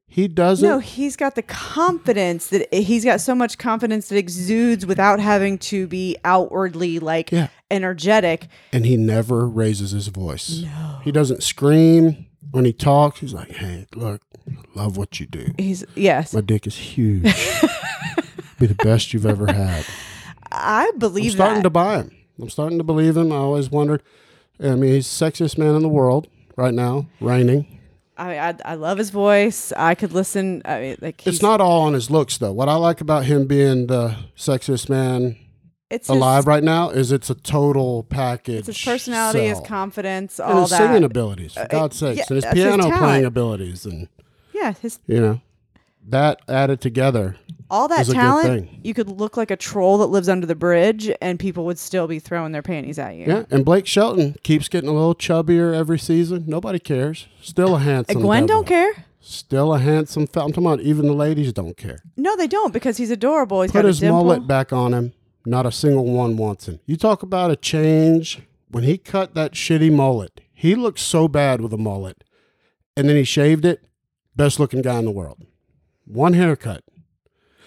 He doesn't. no, he's got the confidence that he's got so much confidence that exudes without having to be outwardly like Yeah. energetic. and he never raises his voice. No. He doesn't scream when he talks. He's like, "Hey, look, love what you do. He's yes, My dick is huge. [LAUGHS] Be the best you've ever had." I believe. I'm starting that. to buy him. I'm starting to believe him. I always wondered. I mean, he's the sexiest man in the world right now, reigning. I, I I love his voice. I could listen. I mean, like It's not all on his looks, though. What I like about him being the sexiest man it's alive His, right now is it's a total package. it's his personality, his sell. confidence, and all his that. singing abilities, for uh, God's yeah, sakes, and his that's his piano playing abilities, and yeah, his you know that added together. all that is a good talent. You could look like a troll that lives under the bridge, and people would still be throwing their panties at you. Yeah, and Blake Shelton keeps getting a little chubbier every season. Nobody cares. Still a handsome. Gwen devil. don't care. Still a handsome. Fe- I'm talking about even the ladies don't care. No, they don't because he's adorable. He's Put got his mullet back on him. Not a single one wants him. You talk about a change. When he cut that shitty mullet, he looked so bad with a mullet, and then he shaved it. Best looking guy in the world. One haircut.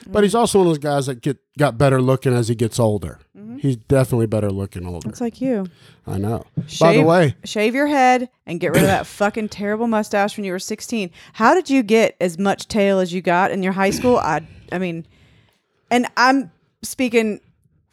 But he's mm. also one of those guys that get got better looking as he gets older. Mm-hmm. He's definitely better looking older. It's like you. I know. By the Shave- way, Shave your head and get rid of that fucking terrible mustache when you were 16. How did you get as much tail as you got in your high school? I I mean, and I'm speaking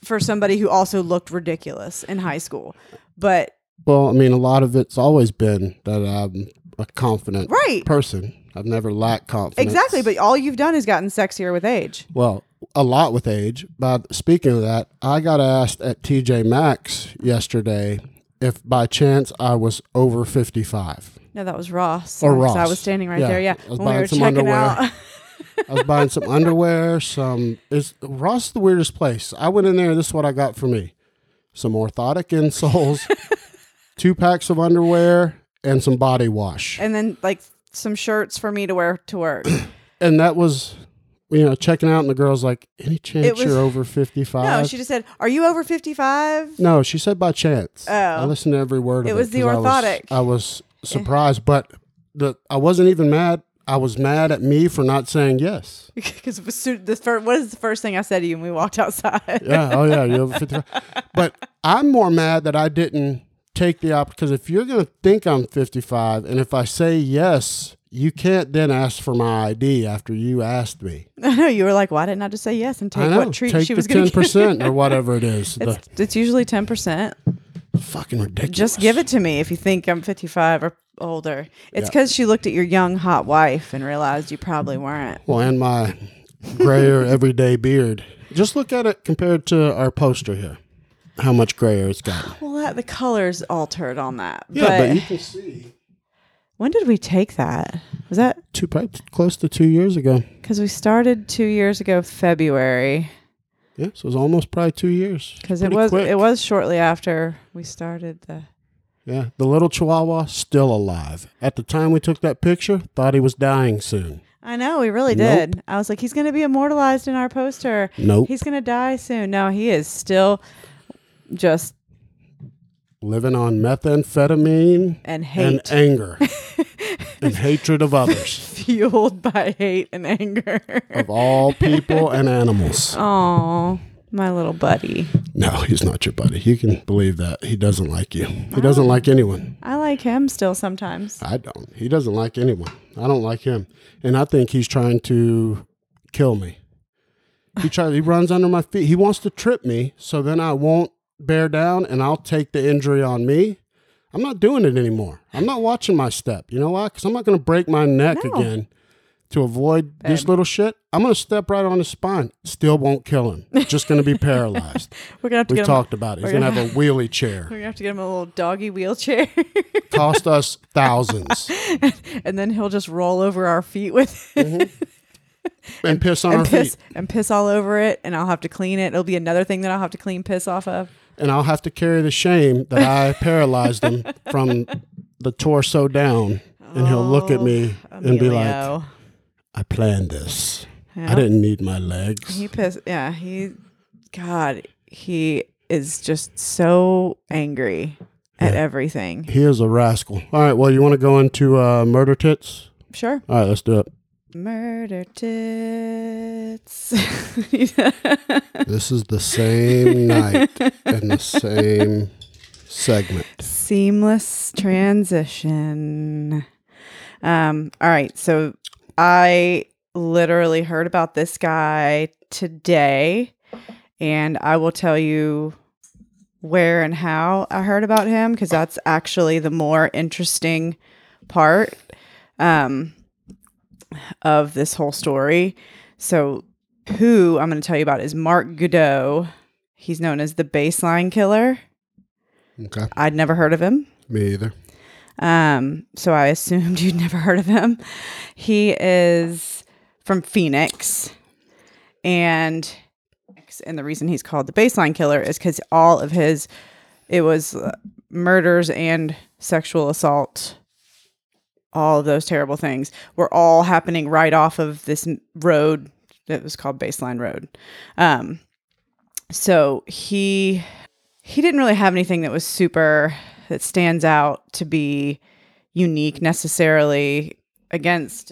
for somebody who also looked ridiculous in high school. But well, I mean, a lot of it's always been that I'm a confident right. person. I've never lacked confidence. Exactly, but all you've done is gotten sexier with age. Well, a lot with age. But speaking of that, I got asked at TJ Maxx yesterday if by chance I was over 55. No, that was Ross. Or 'cause I Ross. was standing right Yeah, there. Yeah, I was when we buying were some checking underwear. out. [LAUGHS] I was buying some underwear, some is Ross the weirdest place. I went in there, this is what I got for me. Some orthotic insoles, [LAUGHS] two packs of underwear, and some body wash. and then like some shirts for me to wear to work. [CLEARS THROAT] And that was you know, checking out and the girl's like, Any chance was- you're over fifty five? no, she just said, "Are you over 55?" No, she said by chance. Oh. I listened to every word of it. It was the 'cause I orthotic. I was, surprised, but the I wasn't even mad. I was mad at me for not saying yes. [LAUGHS] Because the first, what is the first thing I said to you when we walked [LAUGHS] outside? Yeah. Oh yeah. You're over fifty five. But I'm more mad that I didn't take the op because if you're gonna think I'm fifty five and if I say yes, you can't then ask for my ID after you asked me. [LAUGHS] I know you were like, "Why didn't I just say yes and take know. what treat take she was going to ten percent or [LAUGHS] whatever it is. The It's, it's usually ten percent. fucking ridiculous. Just give it to me if you think I'm 55 or older. It's Yeah. because she looked at your young hot wife and realized you probably weren't. Well, and my grayer everyday beard. Just look at it compared to our poster here. How much grayer it's got. [SIGHS] Well, that the colors altered on that. Yeah, but, but, you can see when did we take that? Was that two probably close to two years ago. because we started two years ago, February? Yeah, so it was almost probably two years. Because it was quick. it was shortly after we started the. Yeah, the little Chihuahua still alive. At the time we took that picture, thought he was dying soon. I know we really Nope. did. I was like, he's going to be immortalized in our poster. Nope. He's going to die soon. No, he is still just Living on methamphetamine and hate, and anger [LAUGHS] and hatred of others, fueled by hate and anger. of all people and animals. Oh, my little buddy. No, he's not your buddy. You can believe that. He doesn't like you. He doesn't oh. like anyone. I like him still sometimes. I don't. He doesn't like anyone. I don't like him. And I think he's trying to kill me. He tries he runs under my feet. He wants to trip me so then I won't bear down and I'll take the injury on me. I'm not doing it anymore. I'm not watching my step. You know why? Cuz I'm not going to break my neck No. again to avoid this little shit. I'm going to step right on his spine. Still won't kill him. Just going to be [LAUGHS] paralyzed. We're gonna have to We've get him. talked about it. He's going to have a wheelie chair. [LAUGHS] We're gonna have to get him a little doggy wheelchair, [LAUGHS] Cost us thousands. and then he'll just roll over our feet with it mm-hmm. And piss on and our piss feet. and piss all over it, and I'll have to clean it. It'll be another thing that I'll have to clean piss off of. And I'll have to carry the shame that I [LAUGHS] paralyzed him from the torso down. And he'll look at me and be like, I planned this. Yeah. I didn't need my legs. He pissed. Yeah, he. God, he is just so angry at Yeah. everything. He is a rascal. All right, well, you want to go into uh, murder tits? Sure. All right, let's do it. Murder tits. [LAUGHS] This is the same [LAUGHS] night and the same segment. Seamless transition. Um, all right. So I literally heard about this guy today, and I will tell you where and how I heard about him because that's actually the more interesting part um, of this whole story. So, who I'm going to tell you about is Mark Goudeau. He's known as the baseline killer. Okay. I'd never heard of him. Me either. Um, so I assumed [LAUGHS] you'd never heard of him. He is from Phoenix, and and the reason he's called the baseline killer is because all of his it was uh, murders and sexual assault. All of those terrible things were all happening right off of this road that was called Baseline Road. Um, so he he didn't really have anything that was super that stands out to be unique necessarily against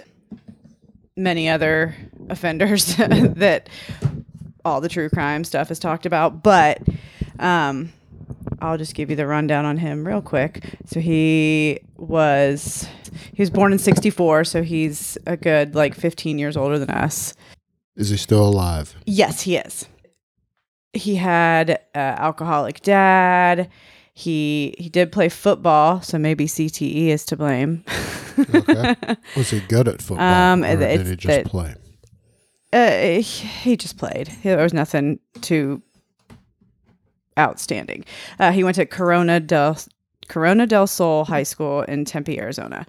many other offenders [LAUGHS] that all the true crime stuff is talked about but um I'll just give you the rundown on him real quick. So he was he was born in 64, so he's a good like 15 years older than us. Is he still alive? Yes, he is. He had an alcoholic dad. He he did play football, so maybe CTE is to blame. Okay. [LAUGHS] Was he good at football? Um, or it- did he just that- play? uh, he, he just played. There was nothing too outstanding. Uh, he went to Corona del Corona del Sol High School in Tempe, Arizona.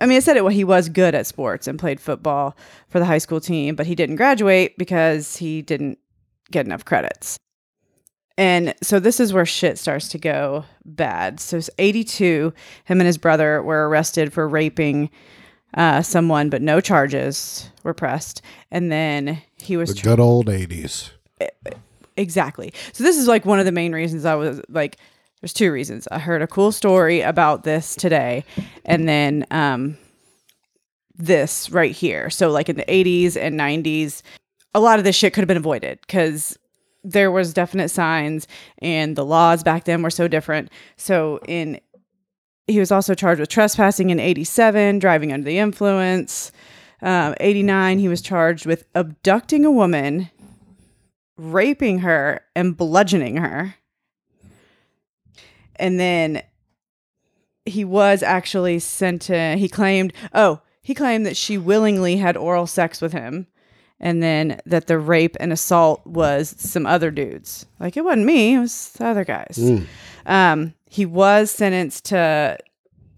I mean, I said it. Well, he was good at sports and played football for the high school team, but he didn't graduate because he didn't get enough credits. And so this is where shit starts to go bad. So it's 82. Him and his brother were arrested for raping uh, someone, but no charges were pressed. And then he was The good old 80s. Exactly. So this is like one of the main reasons I was like there's two reasons. I heard a cool story about this today and then um this right here. So like in the 80s and 90s a lot of this shit could have been avoided cuz there was definite signs and the laws back then were so different. So in he was also charged with trespassing in 87, driving under the influence. Um, 89, he was charged with abducting a woman raping her and bludgeoning her. And then he was actually sent to, he claimed, oh, he claimed that she willingly had oral sex with him and then that the rape and assault was some other dudes. Like it wasn't me, it was the other guys. Um, he was sentenced to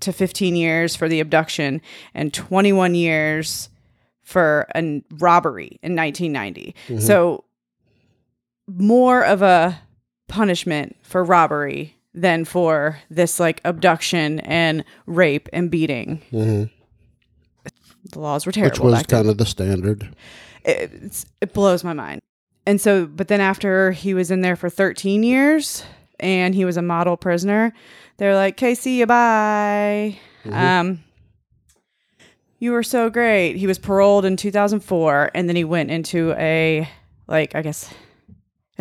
to 15 years for the abduction and 21 years for a robbery in 1990. So more of a punishment for robbery than for this like abduction and rape and beating. Mhm. The laws were terrible. which was kind of the standard. it, it's, it blows my mind. And so, but then after he was in there for 13 years and he was a model prisoner, they're like, okay, see you, bye. Um, you were so great. He was paroled in 2004 and then he went into a, like, I guess,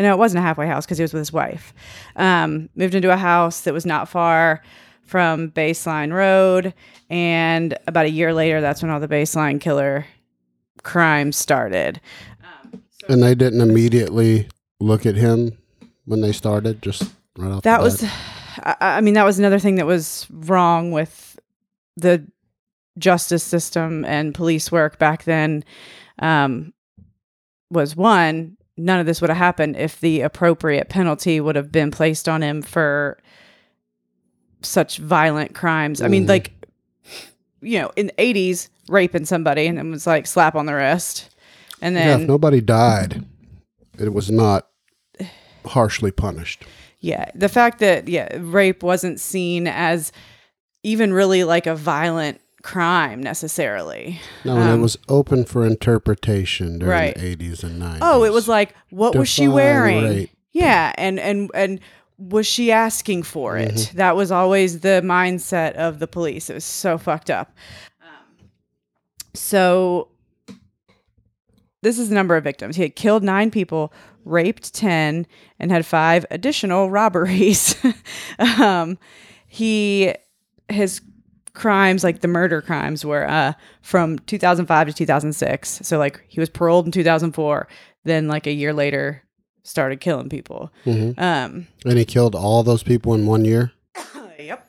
no, it wasn't a halfway house because he was with his wife. Um, moved into a house that was not far from Baseline Road. And about a year later, that's when all the Baseline killer crime started. And they didn't immediately look at him when they started, just right off. That the was. I, I mean, that was another thing that was wrong with the justice system and police work back then. Um, was one, none of this would have happened if the appropriate penalty would have been placed on him for such violent crimes. I mean, Mhm. like, you know, in the 80s, raping somebody and it was like slap on the wrist. And yeah. then If nobody died, it was not harshly punished. Yeah, the fact that yeah, rape wasn't seen as even really like a violent crime necessarily. No, and Um, it was open for interpretation during Right. the eighties and nineties. Oh, it was like what was she wearing? rape. Yeah, and and and was she asking for it? Mm-hmm. That was always the mindset of the police. It was so fucked up. Um, so this is the number of victims. He had killed nine people, raped 10, and had five additional robberies. [LAUGHS] um, he, his crimes, like the murder crimes, were uh, from 2005 to 2006. So, like, he was paroled in 2004, then, like, a year later, started killing people. Mhm. Um, and he killed all those people in one year. [COUGHS] yep.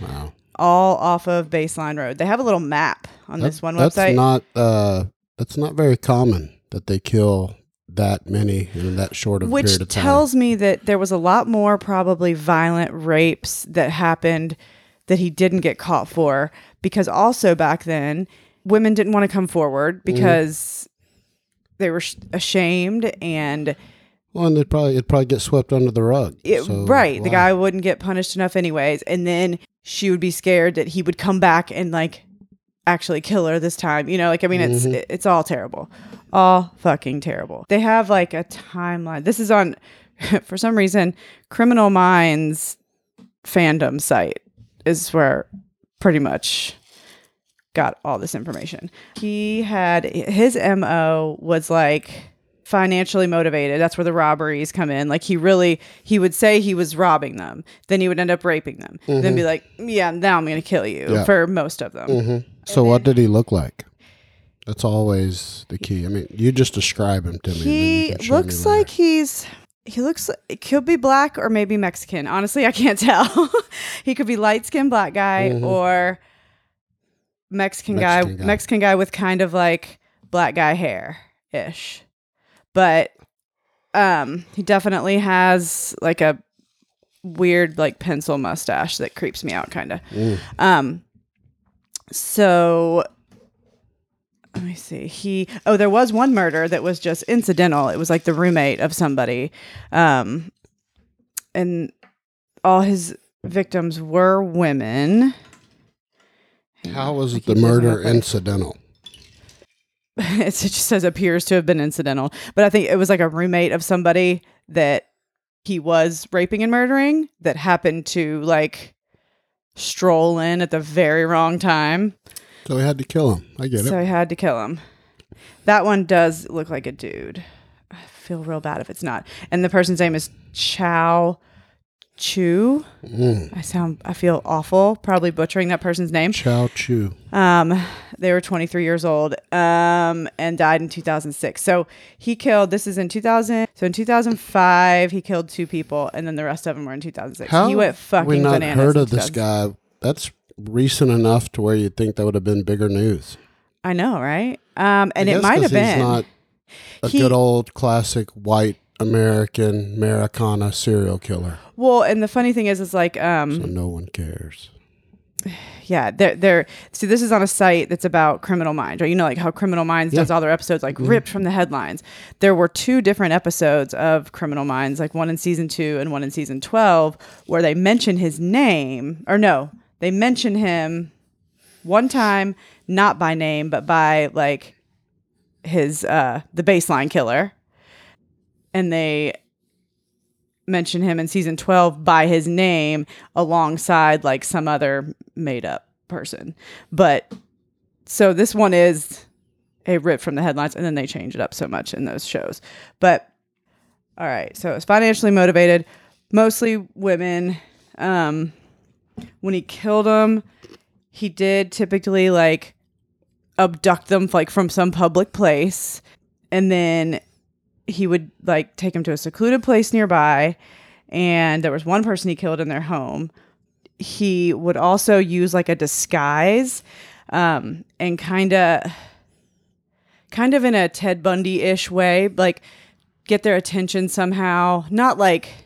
Wow, All off of Baseline Road. They have a little map on this one that's website. not uh, that's not very common that they kill that many in that short of which period of time. tells me that there was a lot more probably violent rapes that happened that he didn't get caught for because also back then women didn't want to come forward Mm-hmm. because they were sh- ashamed and well, and it probably it'd probably get swept under the rug. it, So, right the guy wouldn't get punished enough anyways and then she would be scared that he would come back and like actually kill her this time you know like i mean it's Mm-hmm. it- it's all terrible all fucking terrible they have like a timeline this is on [LAUGHS] for some reason criminal minds fandom site is where pretty much got all this information he had his mo was like financially motivated that's where the robberies come in like he really he would say he was robbing them then he would end up raping them then be like yeah now i'm gonna kill you Mm-hmm. Yeah. for most of them Mhm. So what did he look like? That's always the key. I mean, you just describe him to me. and then you he can me looks like he's he looks it could be black or maybe mexican honestly i can't [LAUGHS] tell he could be light skinned black guy Mhm. or mexican, guy Mexican guy. mexican guy with kind of like black guy hair ish but um he definitely has like a weird like pencil mustache that creeps me out kind of Mm. um so let me see. He oh, there was one murder that was just incidental. It was like the roommate of somebody. Um and all his victims were women. How was the murder [LAUGHS] incidental? it just says appears to have been incidental, but I think it was like a roommate of somebody that he was raping and murdering that happened to like stroll in at the very wrong time. So he had to kill him. I get it. So it. I had to kill him. That one does look like a dude. I feel real bad if it's not. And the person's name is Chao Chou. Mm. I sound I feel awful probably butchering that person's name. Chao Chou. Um they were 23 years old um and died in 2006. So he killed this is in 2000 so in 2005 he killed two people and then the rest of them were in 2006. How he went fucking we not bananas. heard of this guy that's recent enough to where you'd think that would have been bigger news. I know, right? Um, and it might have been. Not a He- good old classic white American Americana serial killer, well, and the funny thing is, is like, um, so no one cares. [SIGHS] yeah, they're they're see this is on a site that's about Criminal Minds, right? You know, like how Criminal Minds does all their episodes like ripped from the headlines. There were two different episodes of Criminal Minds, like one in season two and one in season twelve, where they mention his name, or no, they mention him one time, not by name, but by like his uh the baseline killer. And they mention him in season 12 by his name alongside like some other made up person. But so this one is a rip from the headlines and then they change it up so much in those shows. But all right, so it's financially motivated, mostly women. Um when he killed them, he did typically like abduct them like from some public place. And then he would like take them to a secluded place nearby. And there was one person he killed in their home. He would also use like a disguise um, and kind of kind of in a ted bundy-ish way like get their attention somehow. Not like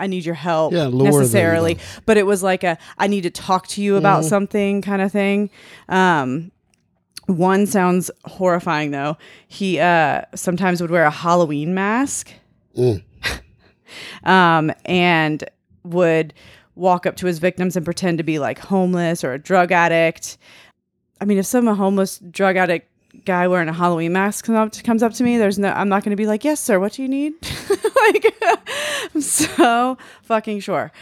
i need your help Yeah, lure them, necessarily but it was like a i need to talk to you about Mhm. something kind of thing um, one sounds horrifying though. He uh, sometimes would wear a Halloween mask Mm. [LAUGHS] um, and would walk up to his victims and pretend to be like homeless or a drug addict. I mean, if some homeless drug addict guy wearing a Halloween mask comes up, comes up to me, there's no, I'm not going to be like, yes, sir, what do you need? [LAUGHS] like, I'm so fucking sure.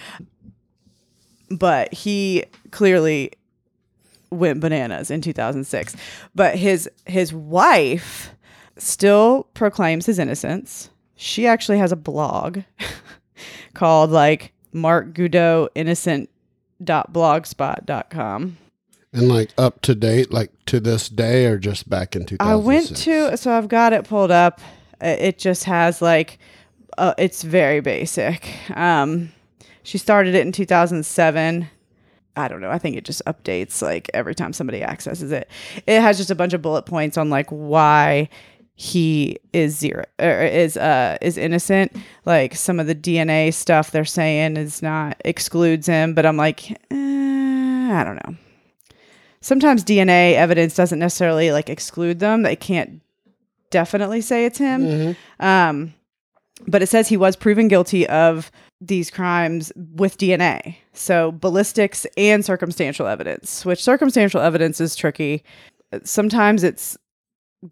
But he clearly went bananas in 2006. But his his wife still proclaims his innocence. She actually has a blog [LAUGHS] called like Mark Goudeau innocent blogspot.com. And like up to date, like to this day, or just back in 2006? I went to so I've got it pulled up. It just has like uh, it's very basic. Um she started it in 2007. I don't know. I think it just updates like every time somebody accesses it. It has just a bunch of bullet points on like why he is zero or is uh is innocent. Like some of the DNA stuff they're saying is not excludes him, but I'm like, eh, I don't know. Sometimes DNA evidence doesn't necessarily like exclude them. They can't definitely say it's him. Mhm. Um, but it says he was proven guilty of these crimes with DNA. So ballistics and circumstantial evidence, which circumstantial evidence is tricky. Sometimes it's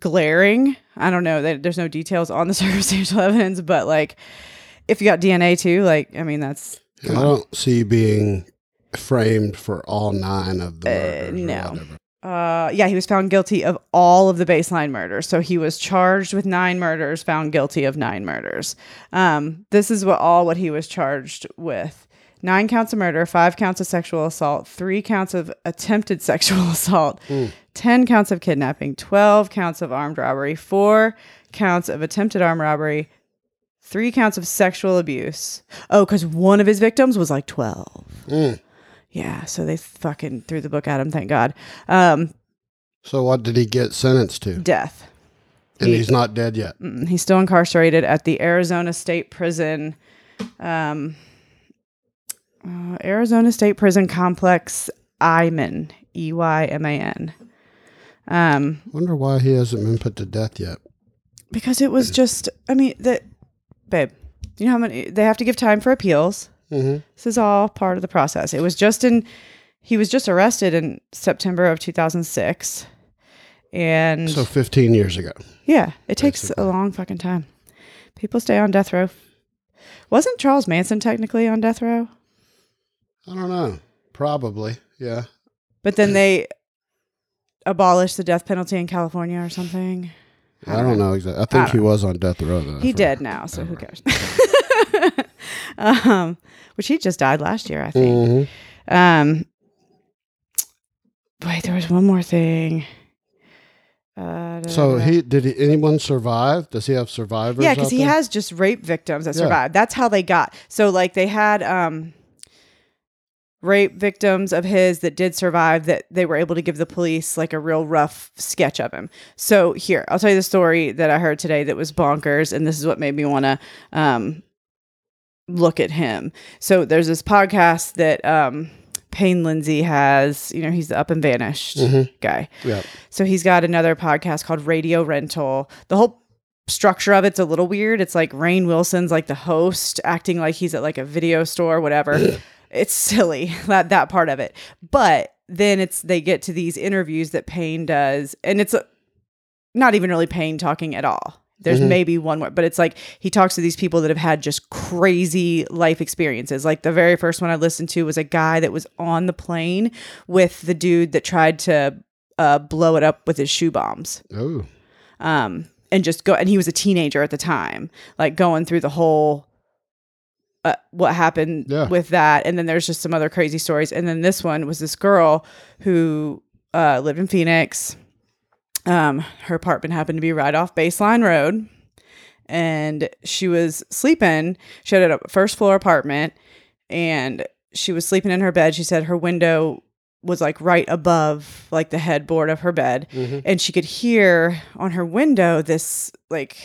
glaring. I don't know. There- There's no details on the [LAUGHS] circumstantial evidence, but like if you got DNA too, like, I mean, that's I don't see being framed for all nine of the Uh, murders. or no. Uh, yeah, he was found guilty of all of the baseline murders. So he was charged with nine murders, found guilty of nine murders. Um, this is what all what he was charged with: nine counts of murder, five counts of sexual assault, three counts of attempted [LAUGHS] sexual assault, Mm. ten counts of kidnapping, twelve counts of armed robbery, four counts of attempted armed robbery, three counts of sexual abuse. Oh, because one of his victims was like twelve. Mm. Yeah, so they fucking threw the book at him. Thank God. Um, So what did he get sentenced to? death. And He- he's not dead yet. He's still incarcerated at the Arizona State Prison, um, uh, Arizona State Prison Complex, Eyman, E Y M A N. Um, Wonder why he hasn't been put to death yet. because it was just, I mean, that, babe, you know how many they have to give time for appeals. Hmm This is all part of the process. It was just in, he was just arrested in September of 2006. And So 15 years ago. Yeah, it takes Basically. a long fucking time. People stay on death row. Wasn't Charles Manson technically on death row? I don't know. Probably. Yeah. But then they abolished the death penalty in California or something. I don't know exactly. I think I he was on death row though. He dead now, so who cares? [LAUGHS] um, which he just died last year, I think. Mhm. Um, wait, there was one more thing. Uh, da- So da- da. he did he, anyone survive? Does he have survivors? yeah because he there? has just rape victims that Yeah. survived that's how they got so like they had um rape victims of his that did survive that they were able to give the police like a real rough sketch of him. So here, I'll tell you the story that I heard today that was bonkers, and this is what made me want to um, look at him. So there's this podcast that um, Payne Lindsay has. You know, he's the Up and Vanished guy. Yeah. So he's got another podcast called Radio Rental. The whole structure of it's a little weird. It's like Rainn Wilson's like the host, acting like he's at like a video store, whatever. it's silly [LAUGHS] that that part of it. But then it's they get to these interviews that Payne does, and it's a, not even really Payne talking at all. There's maybe one more, but it's like he talks to these people that have had just crazy life experiences. Like the very first one I listened to was a guy that was on the plane with the dude that tried to uh, blow it up with his shoe bombs Oh. um, and just go. And he was a teenager at the time, like going through the whole uh, what happened Yeah. with that. And then there's just some other crazy stories. And then this one was this girl who uh, lived in Phoenix. Um, her apartment happened to be right off Baseline Road, and she was sleeping. She had a first floor apartment, and she was sleeping in her bed. She said her window was like right above like the headboard of her bed and she could hear on her window this like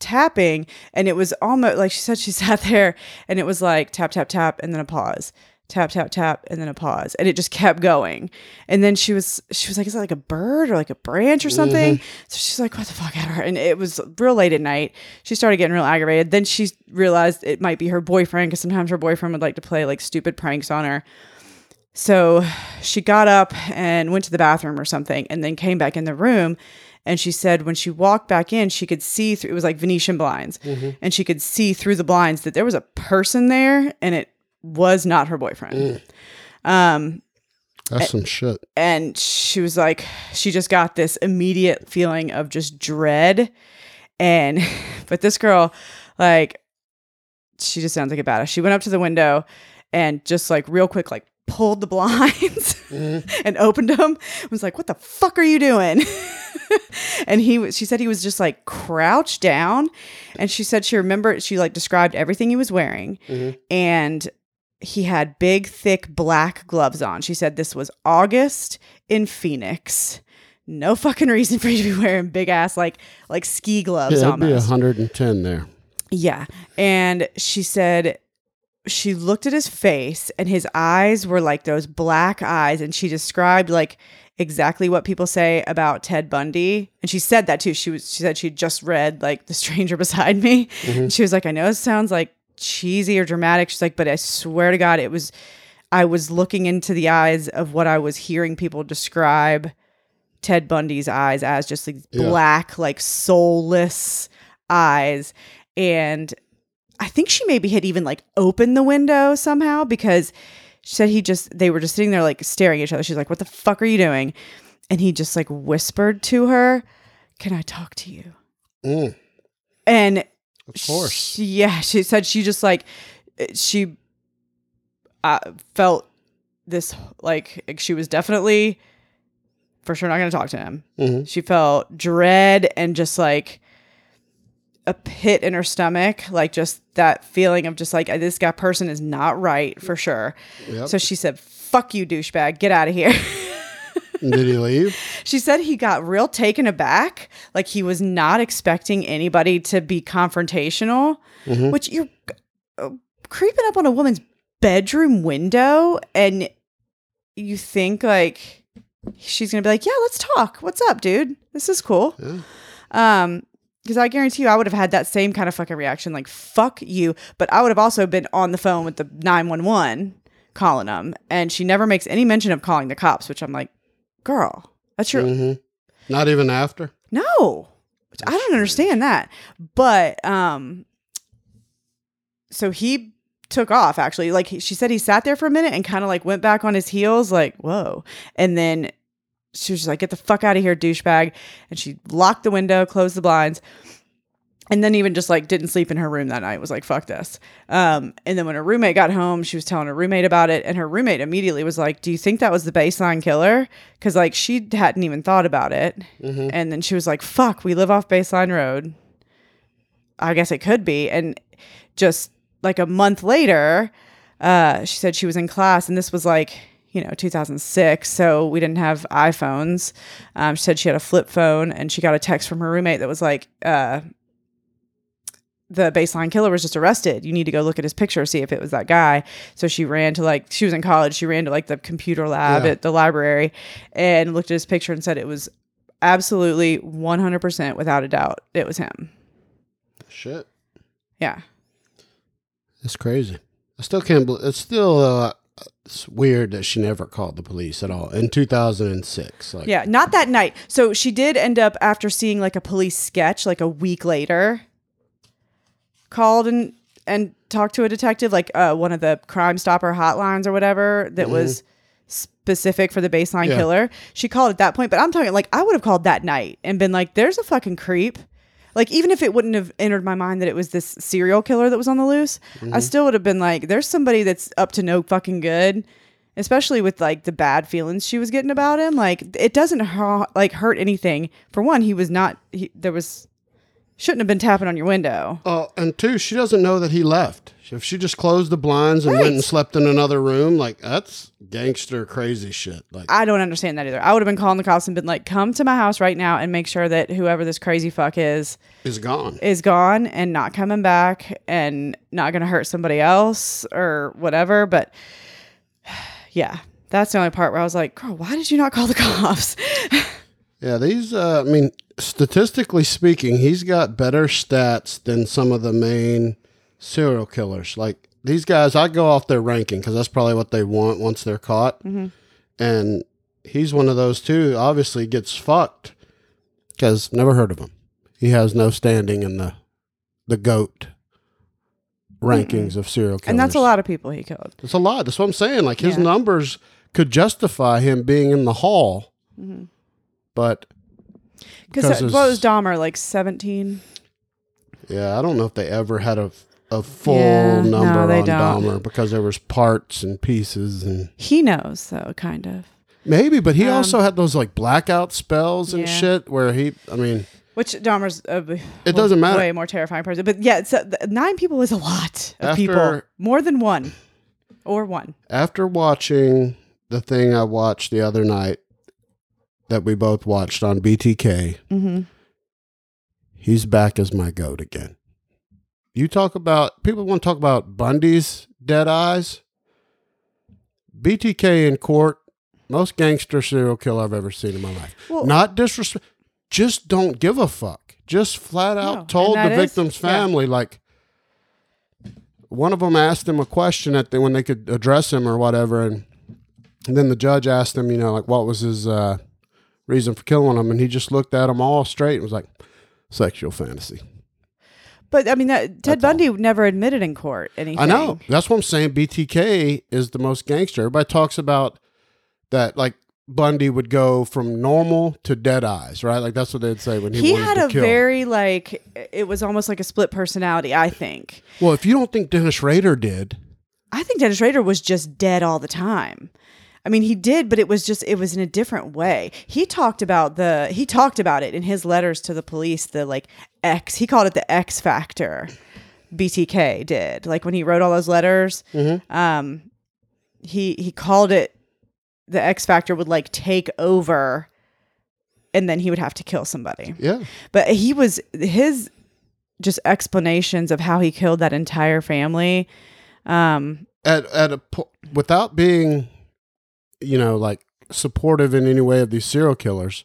tapping and it was almost like she said she [LAUGHS] sat there and it was like tap tap tap and then a pause tap tap tap and then a pause and it just kept going. And then she was she was like is that like a bird or like a branch or mm-hmm. something? So she's like what the fuck out of her and it was real late at night. She started getting real aggravated. Then she realized it might be her boyfriend because sometimes her boyfriend would like to play like stupid pranks on her. So she got up and went to the bathroom or something and then came back in the room. And she said when she walked back in, she could see through it was like Venetian blinds. Mm-hmm. And she could see through the blinds that there was a person there and it was not her boyfriend. Mm. Um, That's some shit. and she was like, she just got this immediate feeling of just dread. And, [LAUGHS] but this girl, like, she just sounds like a badass. She went up to the window and just like real quick, like pulled the blinds [LAUGHS] mm-hmm. and opened them. Was like, what the fuck are you doing? [LAUGHS] and he was, she said he was just like crouched down. And she said she remembered, she like described everything he was wearing. Mm-hmm. And he had big, thick black gloves on. She said this was August in Phoenix. No fucking reason for you to be wearing big ass like like ski gloves Yeah, it'd be almost. 110 there. Yeah. And she said she looked at his face and his eyes were like those black eyes. And she described like exactly what people say about Ted Bundy. And she said that too. She was she said she'd just read like The Stranger [LAUGHS] Beside Me. And she was like, I know it sounds like cheesy or dramatic. She's like, but I swear to God, it was I was looking into the eyes of what I was hearing people describe Ted Bundy's eyes as just like Yeah. black, like soulless eyes. And I think she maybe had even like opened the window somehow because she said he just, they were just sitting there like staring at each other. She's like, What the fuck are you doing? And he just like whispered to her, Can I talk to you? Mm, And of course. she- yeah, she said she just like she uh, felt this like she was definitely for sure not going to talk to him. Mhm. She felt dread and just like a pit in her stomach, like just that feeling of just like this guy person is not right for sure. Yep. So she said, "Fuck you, douchebag, get out of here." [LAUGHS] [LAUGHS] Did he leave? She said he got real taken aback, like he was not expecting anybody to be confrontational, which you're uh, creeping up on a woman's bedroom window and you think like she's going to be like, "Yeah, let's talk. What's up, dude? This is cool." Yeah. Um because I guarantee you, I would have had that same kind of fucking reaction, like "fuck you." But I would have also been on the phone with the nine one one calling them, and she never makes any mention of calling the cops, which I'm like, "Girl, that's your hmm Not even after? no, I don't understand that. But um, so he took off actually. Like she said, he sat there for a minute and kind of like went back on his heels, like whoa. And then she was just like, "Get the fuck out of here, douchebag!" And she locked the window, closed the blinds. And then even just like didn't sleep in her room that night was like fuck this. Um, and then when her roommate got home, she was telling her roommate about it, and her roommate immediately was like, "Do you think that was the baseline killer?" Because like she hadn't even thought about it. And then she was like, "Fuck, we live off Baseline Road. I guess it could be." And just like a month later, uh, she said she was in class, and this was like you know 2006, so we didn't have iPhones. Um, she said she had a flip phone, and she got a text from her roommate that was like. Uh, the baseline killer was just arrested. You need to go look at his picture, see if it was that guy. So she ran to like she was in college. She ran to like the computer lab Yeah. at the library and looked at his picture and said it was absolutely 100% without a doubt it was him. Shit. Yeah. It's crazy. I still can't believe it's still uh, it's weird that she never called the police at all in 2006. Like, Yeah, not that night. So she did end up after seeing like a police sketch like a week later called and and talked to a detective like uh, one of the crime stopper hotlines or whatever that was specific for the baseline Yeah. killer. She called at that point, but I'm talking like I would have called that night and been like there's a fucking creep. Like even if it wouldn't have entered my mind that it was this serial killer that was on the loose, I still would have been like there's somebody that's up to no fucking good especially with like the bad feelings she was getting about him like it doesn't hu- like hurt anything for one he was not he, there was shouldn't have been tapping on your window Oh, and two, she doesn't know that he left. If she just closed the blinds and went and slept in another room, like that's gangster crazy shit. Like, i don't understand that either i would have been calling the cops and been like come to my house right now and make sure that whoever this crazy fuck is is gone. is gone and not coming back and not gonna hurt somebody else or whatever but [SIGHS] yeah that's the only part where i was like girl why did you not call the [LAUGHS] cops Yeah, these. Uh, I mean, statistically speaking, he's got better stats than some of the main serial killers. Like these guys, I go off their ranking because that's probably what they want once they're caught. And he's one of those too. Obviously, gets fucked because never heard of him. He has no standing in the the goat rankings of serial killers. and that's a lot of people he killed It's a lot. That's what I'm saying. Like his Yeah. numbers could justify him being in the hall, but because what was dahmer like 17 Yeah, I don't know if they ever had a a full Yeah, number they on don't. Dahmer because there was parts and pieces and He knows though, kind of. maybe, but he Um, also had those like blackout spells and Yeah. shit where he. I mean, Which Dahmer's It doesn't matter. way more terrifying person. But yeah, it's, uh, nine people is a lot of people. More than one, or one. after watching the thing I watched the other night that we both watched on BTK, Mm-hmm. he's back as my goat again. You talk about people want to talk about Bundy's dead eyes. BTK in court, most gangster serial killer I've ever seen in my life. Well- Not disrespect, just don't give a fuck. Just flat out No, told the is- victim's yeah. family like. One of them asked him a question at the, when they could address him or whatever, and, and then the judge asked him, you know, like what was his uh, reason for killing him, and he just looked at them all straight and was like, "Sexual fantasy." But I mean, that, Ted That's all. Bundy never admitted in court anything. I know. That's what I'm saying. BTK is the most gangster. Everybody talks about that, like Bundy would go from normal to dead eyes, right? Like that's what they'd say when he, He had a kill. very like it was almost like a split personality. I think. well, if you don't think Dennis Rader did, I think Dennis Rader was just dead all the time. I mean, he did, but it was just it was in a different way. He talked about the he talked about it in his letters to the police. The like X he called it the X factor. BTK did like when he wrote all those letters. Um, he he called it the X factor would like take over, and then he would have to kill somebody. yeah, But he was his just explanations of how he killed that entire family. Um, at at a po- without being, you know, like supportive in any way of these serial killers.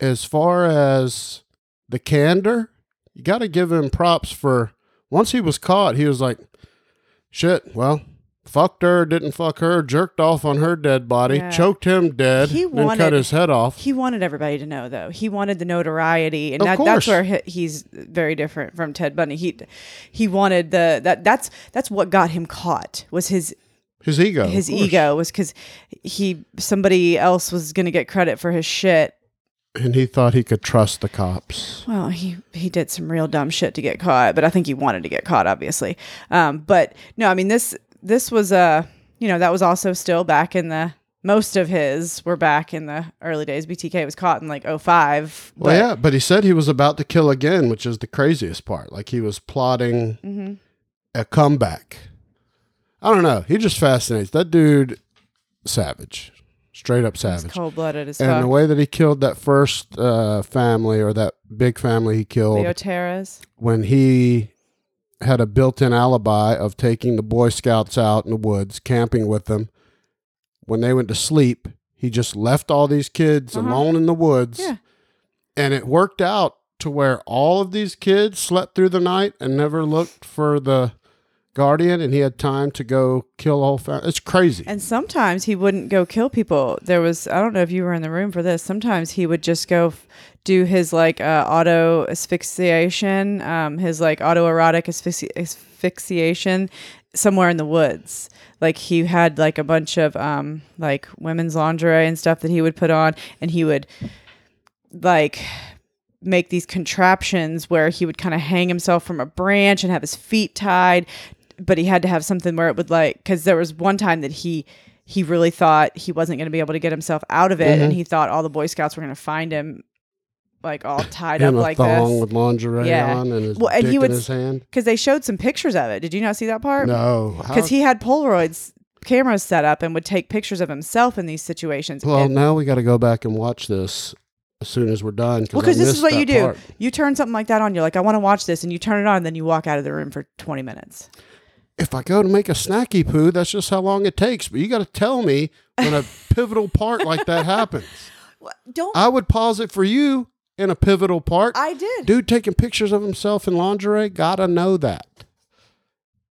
As far as the candor, you got to give him props for. Once he was caught, he was like, "Shit, well." Fucked her, didn't fuck her, jerked off on her dead body, Yeah. choked him dead, He then cut his head off. He wanted everybody to know, though. He wanted the notoriety, and that, that's where he, he's very different from Ted Bundy. He he wanted the that that's that's what got him caught was his His ego. his ego was because he somebody else was going to get credit for his shit. And he thought he could trust the cops. Well, he he did some real dumb shit to get caught, but I think he wanted to get caught, obviously. Um, but no, I mean this this was uh you know that was also still back in the most of his were back in the early days. BTK was caught in like 05. Well, yeah, but he said he was about to kill again, which is the craziest part. Like he was plotting Mm-hmm. a comeback. I don't know. He just fascinates. That dude, savage, straight up savage. cold blooded as And fuck. the way that he killed that first uh, family or that big family he killed the Oteros. when he had a built-in alibi of taking the Boy Scouts out in the woods, camping with them. When they went to sleep, he just left all these kids Uh-huh. alone in the woods. Yeah. And it worked out to where all of these kids slept through the night and never looked for the guardian and he had time to go kill the whole family. It's crazy. And sometimes he wouldn't go kill people. There was, I don't know if you were in the room for this. Sometimes he would just go f- do his like uh, auto asphyxiation, um, his like autoerotic asphyxi- asphyxiation somewhere in the woods. Like he had like a bunch of um, like women's lingerie and stuff that he would put on, and he would like make these contraptions where he would kind of hang himself from a branch and have his feet tied but he had to have something where it would like because there was one time that he he really thought he wasn't going to be able to get himself out of it and Mhm. he thought all the boy scouts were going to find him like all tied up a like thong this with lingerie Yeah. on and his Well, and dick he would in his hand. because they showed some pictures of it did you not see that part No. Because he had polaroids cameras set up and would take pictures of himself in these situations Well, And- now we got to go back and watch this as soon as we're done. well because this is what you do part. you turn something like that on you're like i want to watch this and you turn it on and then you walk out of the room for 20 minutes If I go to make a snacky poo, that's just how long it takes. But you got to tell me when a [LAUGHS] pivotal part like that happens. don't I would pause it for you in a pivotal part. i did Dude taking pictures of himself in lingerie, gotta know that.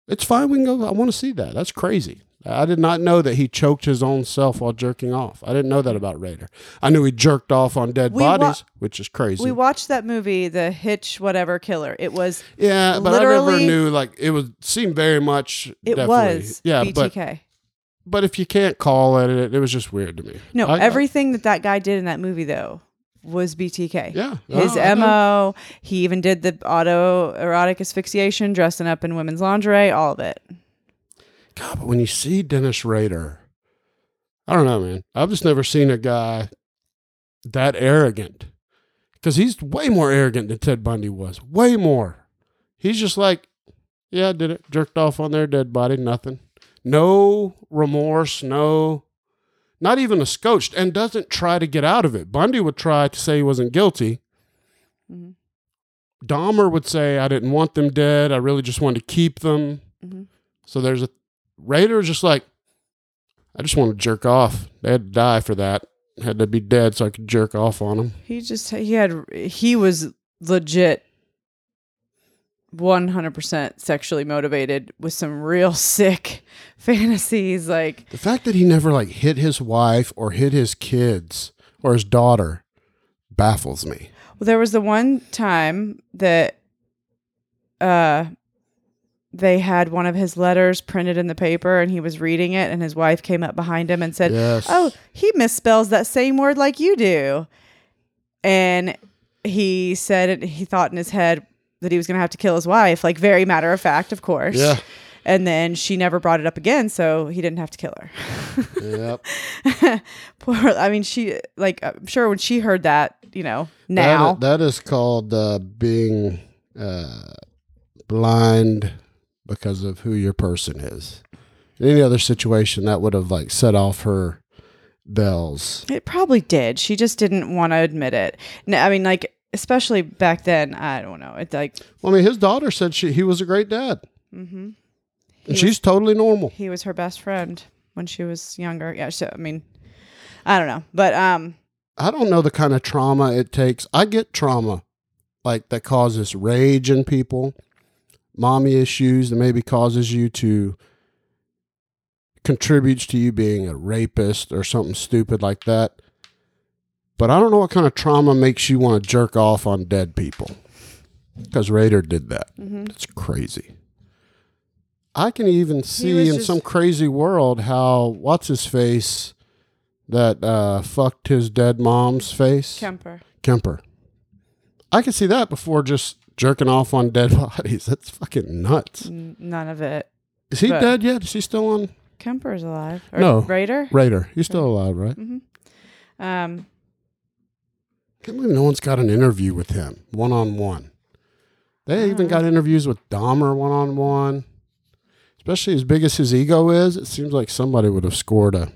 It's fine. We can go. I want to see that. That's crazy. I did not know that he choked his own self while jerking off. I didn't know that about Rader. I knew he jerked off on dead We wa- bodies, which is crazy. we watched that movie the hitch whatever killer it was yeah, but I never knew like it was seemed very much. It was yeah, BTK. but if you can't call it, it, it was just weird to me. no, I- I- everything that that guy did in that movie though was BTK. yeah, His Oh, mo. He even did the auto erotic asphyxiation, dressing up in women's lingerie. All of it. God, but when you see Dennis Rader, I don't know, man. I've just never seen a guy that arrogant. Because he's way more arrogant than Ted Bundy was. Way more. He's just like, yeah, I did it. Jerked off on their dead body. Nothing. No remorse. No, not even a scotched. And doesn't try to get out of it. Bundy would try to say he wasn't guilty. Mhm. Dahmer would say, I didn't want them dead. I really just wanted to keep them. Mhm. So there's a Rader is just like, I just want to jerk off. They had to die for that. Had to be dead so I could jerk off on him. He just he had he was legit. 100% sexually motivated with some real [LAUGHS] sick fantasies like The fact that he never like hit his wife or hit his kids or his daughter baffles me. Well, there was the one time that uh they had one of his letters printed in the paper and he was reading it and his wife came up behind him and said, Yes. "Oh, he misspells that same word like you do." And he said he thought in his head that he was going to have to kill his wife, like very matter of fact, of course. Yeah. And then she never brought it up again, so he didn't have to kill her. Yep. [LAUGHS] Poor, I mean, she like I'm sure when she heard that, you know, That- now that is called uh, being uh, blind because of who your person is. In any other situation, that would have like set off her bells. It probably did. She just didn't want to admit it. No, I mean, like, especially back then, I don't know. It's like, Well, I mean, his daughter said she he was a great dad, mm-hmm. and she's totally normal. he was her best friend when she was younger. Yeah. So, I mean, I don't know. But, um, I don't know the kind of trauma it takes. I get trauma like that causes rage in people, mommy issues that maybe causes you to contributes to you being a rapist or something stupid like that. But I don't know what kind of trauma makes you want to jerk off on dead people. Because Rader did that. mhm. That's crazy. I can even see in just- some crazy world how what's his face that uh, fucked his dead mom's face. Kemper. Kemper. I can see that before just jerking off on dead [LAUGHS] bodies. That's fucking nuts. None of it. Is he But- dead yet? Is he still on Kemper's alive. Or No. Rader? Rader? He's still alive, right? hmm Um, can't believe no one's got an interview with him one on one. They even got interviews with Dahmer one on one. especially as big as his ego is, it seems like somebody would have scored a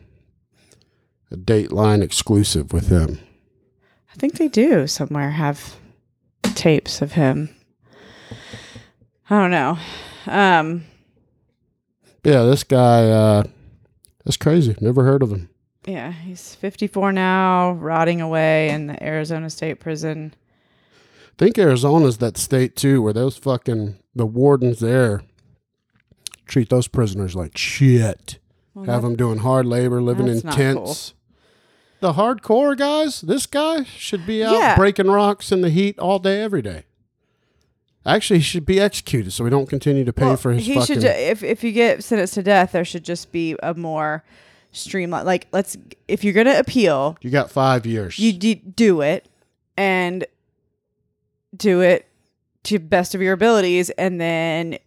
a Dateline exclusive with him. I think they do somewhere have tapes of him. I don't know. Um, Yeah, this guy, uh, that's crazy. Never heard of him. yeah, he's 54 now, rotting away in the Arizona State Prison. I think Arizona's that state too, where those fucking the wardens there treat those prisoners like shit. Well, Have them doing hard labor, living in tents. The hardcore guys, this guy should be out Yeah. breaking rocks in the heat all day, every day. Actually, he should be executed so we don't continue to pay well, for his he should, ju- if if you get sentenced to death, there should just be a more streamlined. Like, let's if you're gonna appeal, you got five years. you d- do it and do it to best of your abilities and then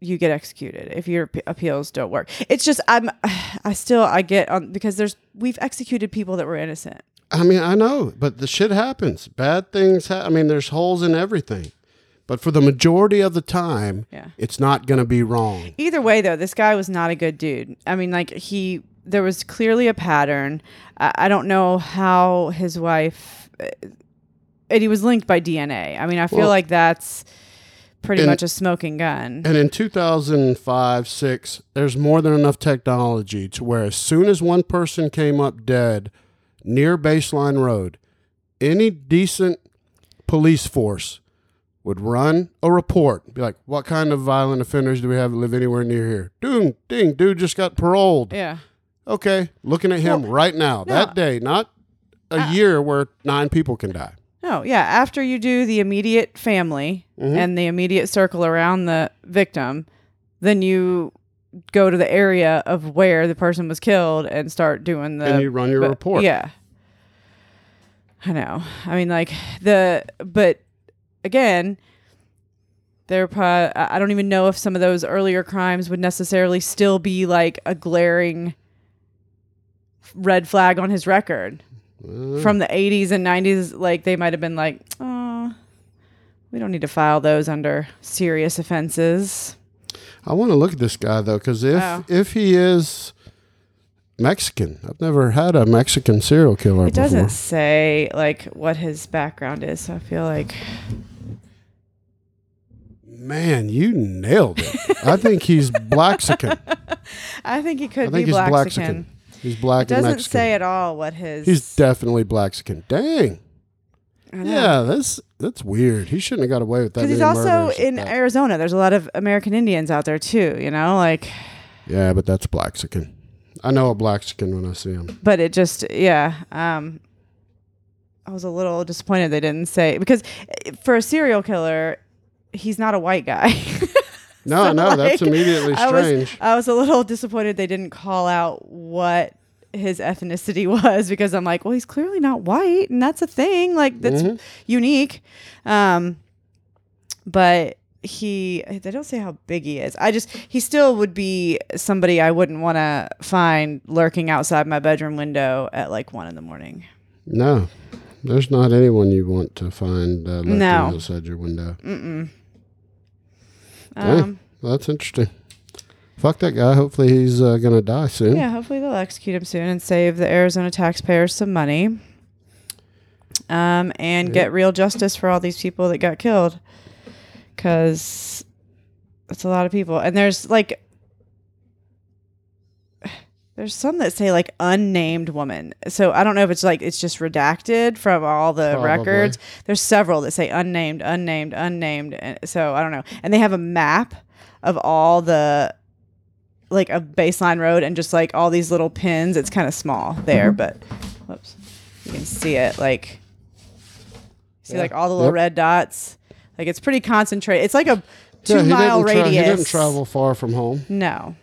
you get executed if your ap- appeals don't work it's just i'm [SIGHS] i still i get on because there's we've executed people that were innocent I mean, I know, but the shit happens. Bad things. Ha- I mean, there's holes in everything. But for the majority of the time, yeah it's not going to be wrong. either way though this guy was not a good dude i mean like he there was clearly a pattern i, I don't know how his wife uh, and he was linked by dna i mean i feel Well, like that's pretty and- much a smoking gun And in 2005, 6, there's more than enough technology to where as soon as one person came up dead near Baseline Road, any decent police force would run a report. Be like, what kind of violent offenders do we have that live anywhere near here? Ding, ding, dude just got paroled. yeah Okay, looking at him Well, right now, no. that day, not a Uh, year where nine people can die. No, yeah. After you do the immediate family Mhm. and the immediate circle around the victim, then you go to the area of where the person was killed and start doing the. and you run your but- report. Yeah. I know. I mean, like the, but again, they're probably, I don't even know if some of those earlier crimes would necessarily still be like a glaring red flag on his record From the 80s and 90s like they might have been like oh we don't need to file those under serious offenses I want to look at this guy though, because if Oh. if he is Mexican, I've never had a Mexican serial killer it doesn't say like what his background is so i feel like Man, you nailed it. I think he's [LAUGHS] Blaxican. i think he I could think be he's black Blaxican. He's it black and doesn't Mexican. say at all what his he's definitely Blaxican. Dang. I know. Yeah, that's that's weird. He shouldn't have got away with that. because he's also like in arizona there's a lot of american indians out there too you know like Yeah, but that's Blaxican. I know a Blaxican when I see him. but it just yeah um i was a little disappointed they didn't say because eh, for a serial killer he's not a white guy [LAUGHS] No, So, no, that's like, immediately I was- strange. I was a little disappointed they didn't call out what his ethnicity [LAUGHS] was because I'm like, well, he's clearly not white, and that's a thing. Like that's Mhm. unique. Um, but he, they don't say how big he is. I just, he still would be somebody I wouldn't want to find lurking outside my bedroom window at like one in the morning. No, there's not anyone you want to find uh, lurking No. outside your window. Mm-mm. Yeah. Um, Well, that's interesting. Fuck that guy. Hopefully he's uh, gonna die soon. Yeah, hopefully they'll execute him soon and save the Arizona taxpayers some money. Um, and Yeah. get real justice for all these people that got killed. Cause it's a lot of people. And there's like there's some that say like unnamed woman. So I don't know if it's like it's just redacted from all the Probably. records. There's several that say unnamed, unnamed, unnamed. And so I don't know. And they have a map of all the like a baseline road and just like all these little pins. It's kind of small there, mm-hmm. but whoops, you can see it. Like see Yeah. like all the little Yep. red dots. Like it's pretty concentrated. It's like a two Yeah, he mile didn't tra- radius. he didn't travel far from home. No,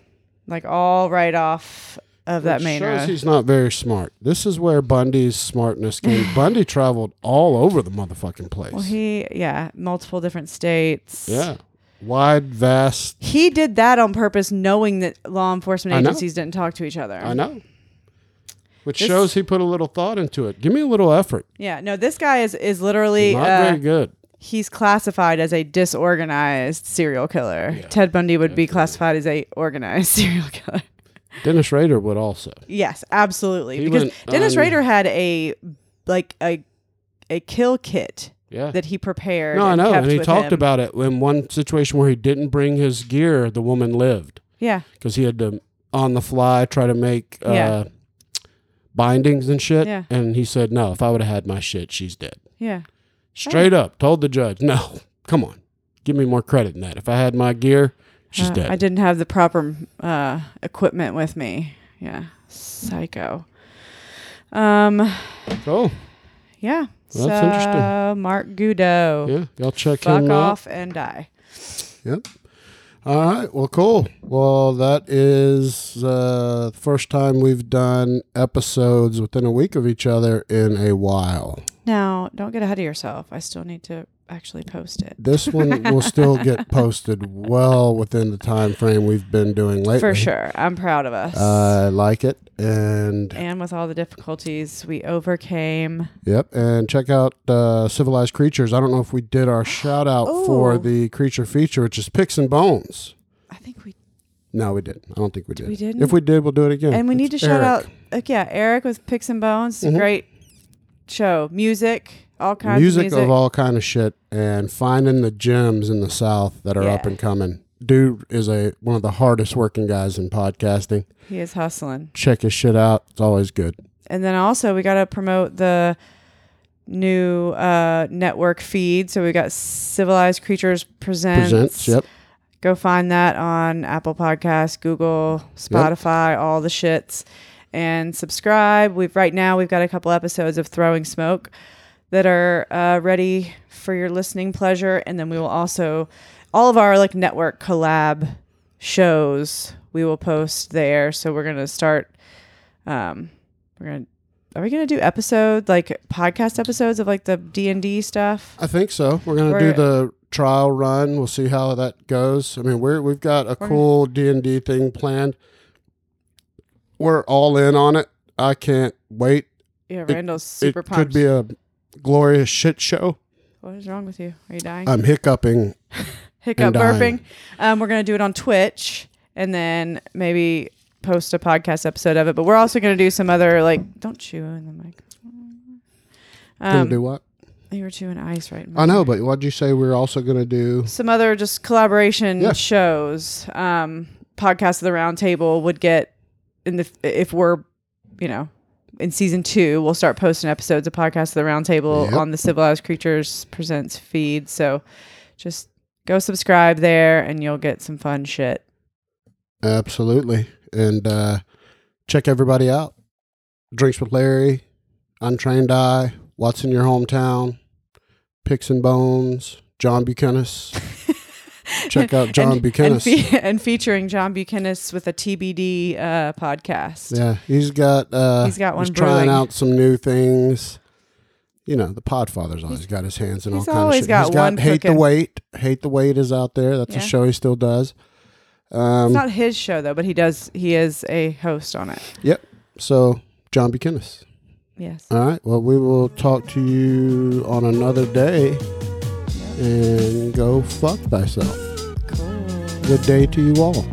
like all right off of that main shows road. he's not very smart. This is where Bundy's smartness came. [SIGHS] Bundy traveled all over the motherfucking place. Well, he yeah, multiple different states. yeah, wide, vast. He did that on purpose, knowing that law enforcement agencies didn't talk to each other. I know. Which This- shows he put a little thought into it. Give me a little effort. Yeah, no, this guy is is literally Not uh, very good. he's classified as a disorganized serial killer. Yeah, Ted Bundy would be classified as a organized [LAUGHS] serial killer. Dennis Rader would also. Yes, absolutely. He because went Dennis on- Rader had a like a a kill kit Yeah. that he prepared. No, I know, and he talked him. about it in one situation where he didn't bring his gear. The woman lived Yeah, because he had to on the fly try to make uh, Yeah. bindings and shit. Yeah. And he said, "No, if I would have had my shit, she's dead." yeah. Straight up, told the judge, "No, come on, give me more credit than that. If I had my gear, she's Uh, dead." I didn't have the proper uh, equipment with me. Yeah, psycho. Um, Oh, yeah. Well, that's interesting. Mark Goudeau. yeah, y'all check Fuck him out. off and die. Yep. All right. Well, cool. Well, that is uh, the first time we've done episodes within a week of each other in a while. Now, don't get ahead of yourself. I still need to actually post it. This one will still [LAUGHS] get posted well within the time frame we've been doing lately. For sure. I'm proud of us. I like it, and and with all the difficulties we overcame. yep. And check out uh, Civilized Creatures. I don't know if we did our shout out for Oh. the creature feature, which is Picks and Bones. I think we No, we didn't. I don't think we did. we didn't. If we did, we'll do it again. and we need to It's shout out, like, yeah, Eric with Picks and Bones. Mhm. Great show. Music, all kinds music, of music. of all kind of shit and finding the gems in the south that are up and coming dude is a one of the hardest working guys in podcasting he is hustling. check his shit out it's always good And then also, we got to promote the new uh, network feed. So we got Civilized Creatures Presents. presents yep Go find that on Apple Podcasts, Google, Spotify, all the shits, and subscribe. We've right now we've got a couple episodes of Throwing Smoke that are uh, ready for your listening pleasure, and then we will also all of our like network collab shows we will post there. So we're gonna start. Um, we're gonna. Are we gonna do episode like podcast episodes of like the D and D stuff? i think so we're gonna We're- do the trial run we'll see how that goes i mean we're we've got a cool d&d thing planned we're all in on it i can't wait Yeah, Randall's super it pumped. could be a glorious shit show what is wrong with you? Are you dying? i'm hiccuping [LAUGHS] hiccup burping. Um, we're gonna do it on Twitch and then maybe post a podcast episode of it. But we're also gonna do some other like don't chew in the mic. Um, do what you were chewing ice right. i know but what'd you say we are also gonna do some other just collaboration Yeah. shows. Um, podcast of the Roundtable would get in the if we're you know in season two we'll start posting episodes of podcast of the Roundtable Yep. on the civilized creatures presents feed so just go subscribe there and you'll get some fun shit Absolutely. And uh, check everybody out. Drinks with Larry, Untrained Eye, What's in Your Hometown, Picks and Bones, John Buchanan. Check out John and, Buchanan. and, fe- [LAUGHS] and featuring John Buchanan with a TBD uh, podcast. yeah, he's got uh, He's got one He's trying out some new things. You know, the Podfather's always got his hands in all he's kinds of shit. got he's got one Hate the cooking. Wait. Hate the Wait is out there. That's Yeah. a show he still does. Um, It's not his show though, but he does. He is a host on it. Yep. So John Buchanan. Yes. All right. Well, we will talk to you on another day and go fuck thyself. Cool. Good day to you all.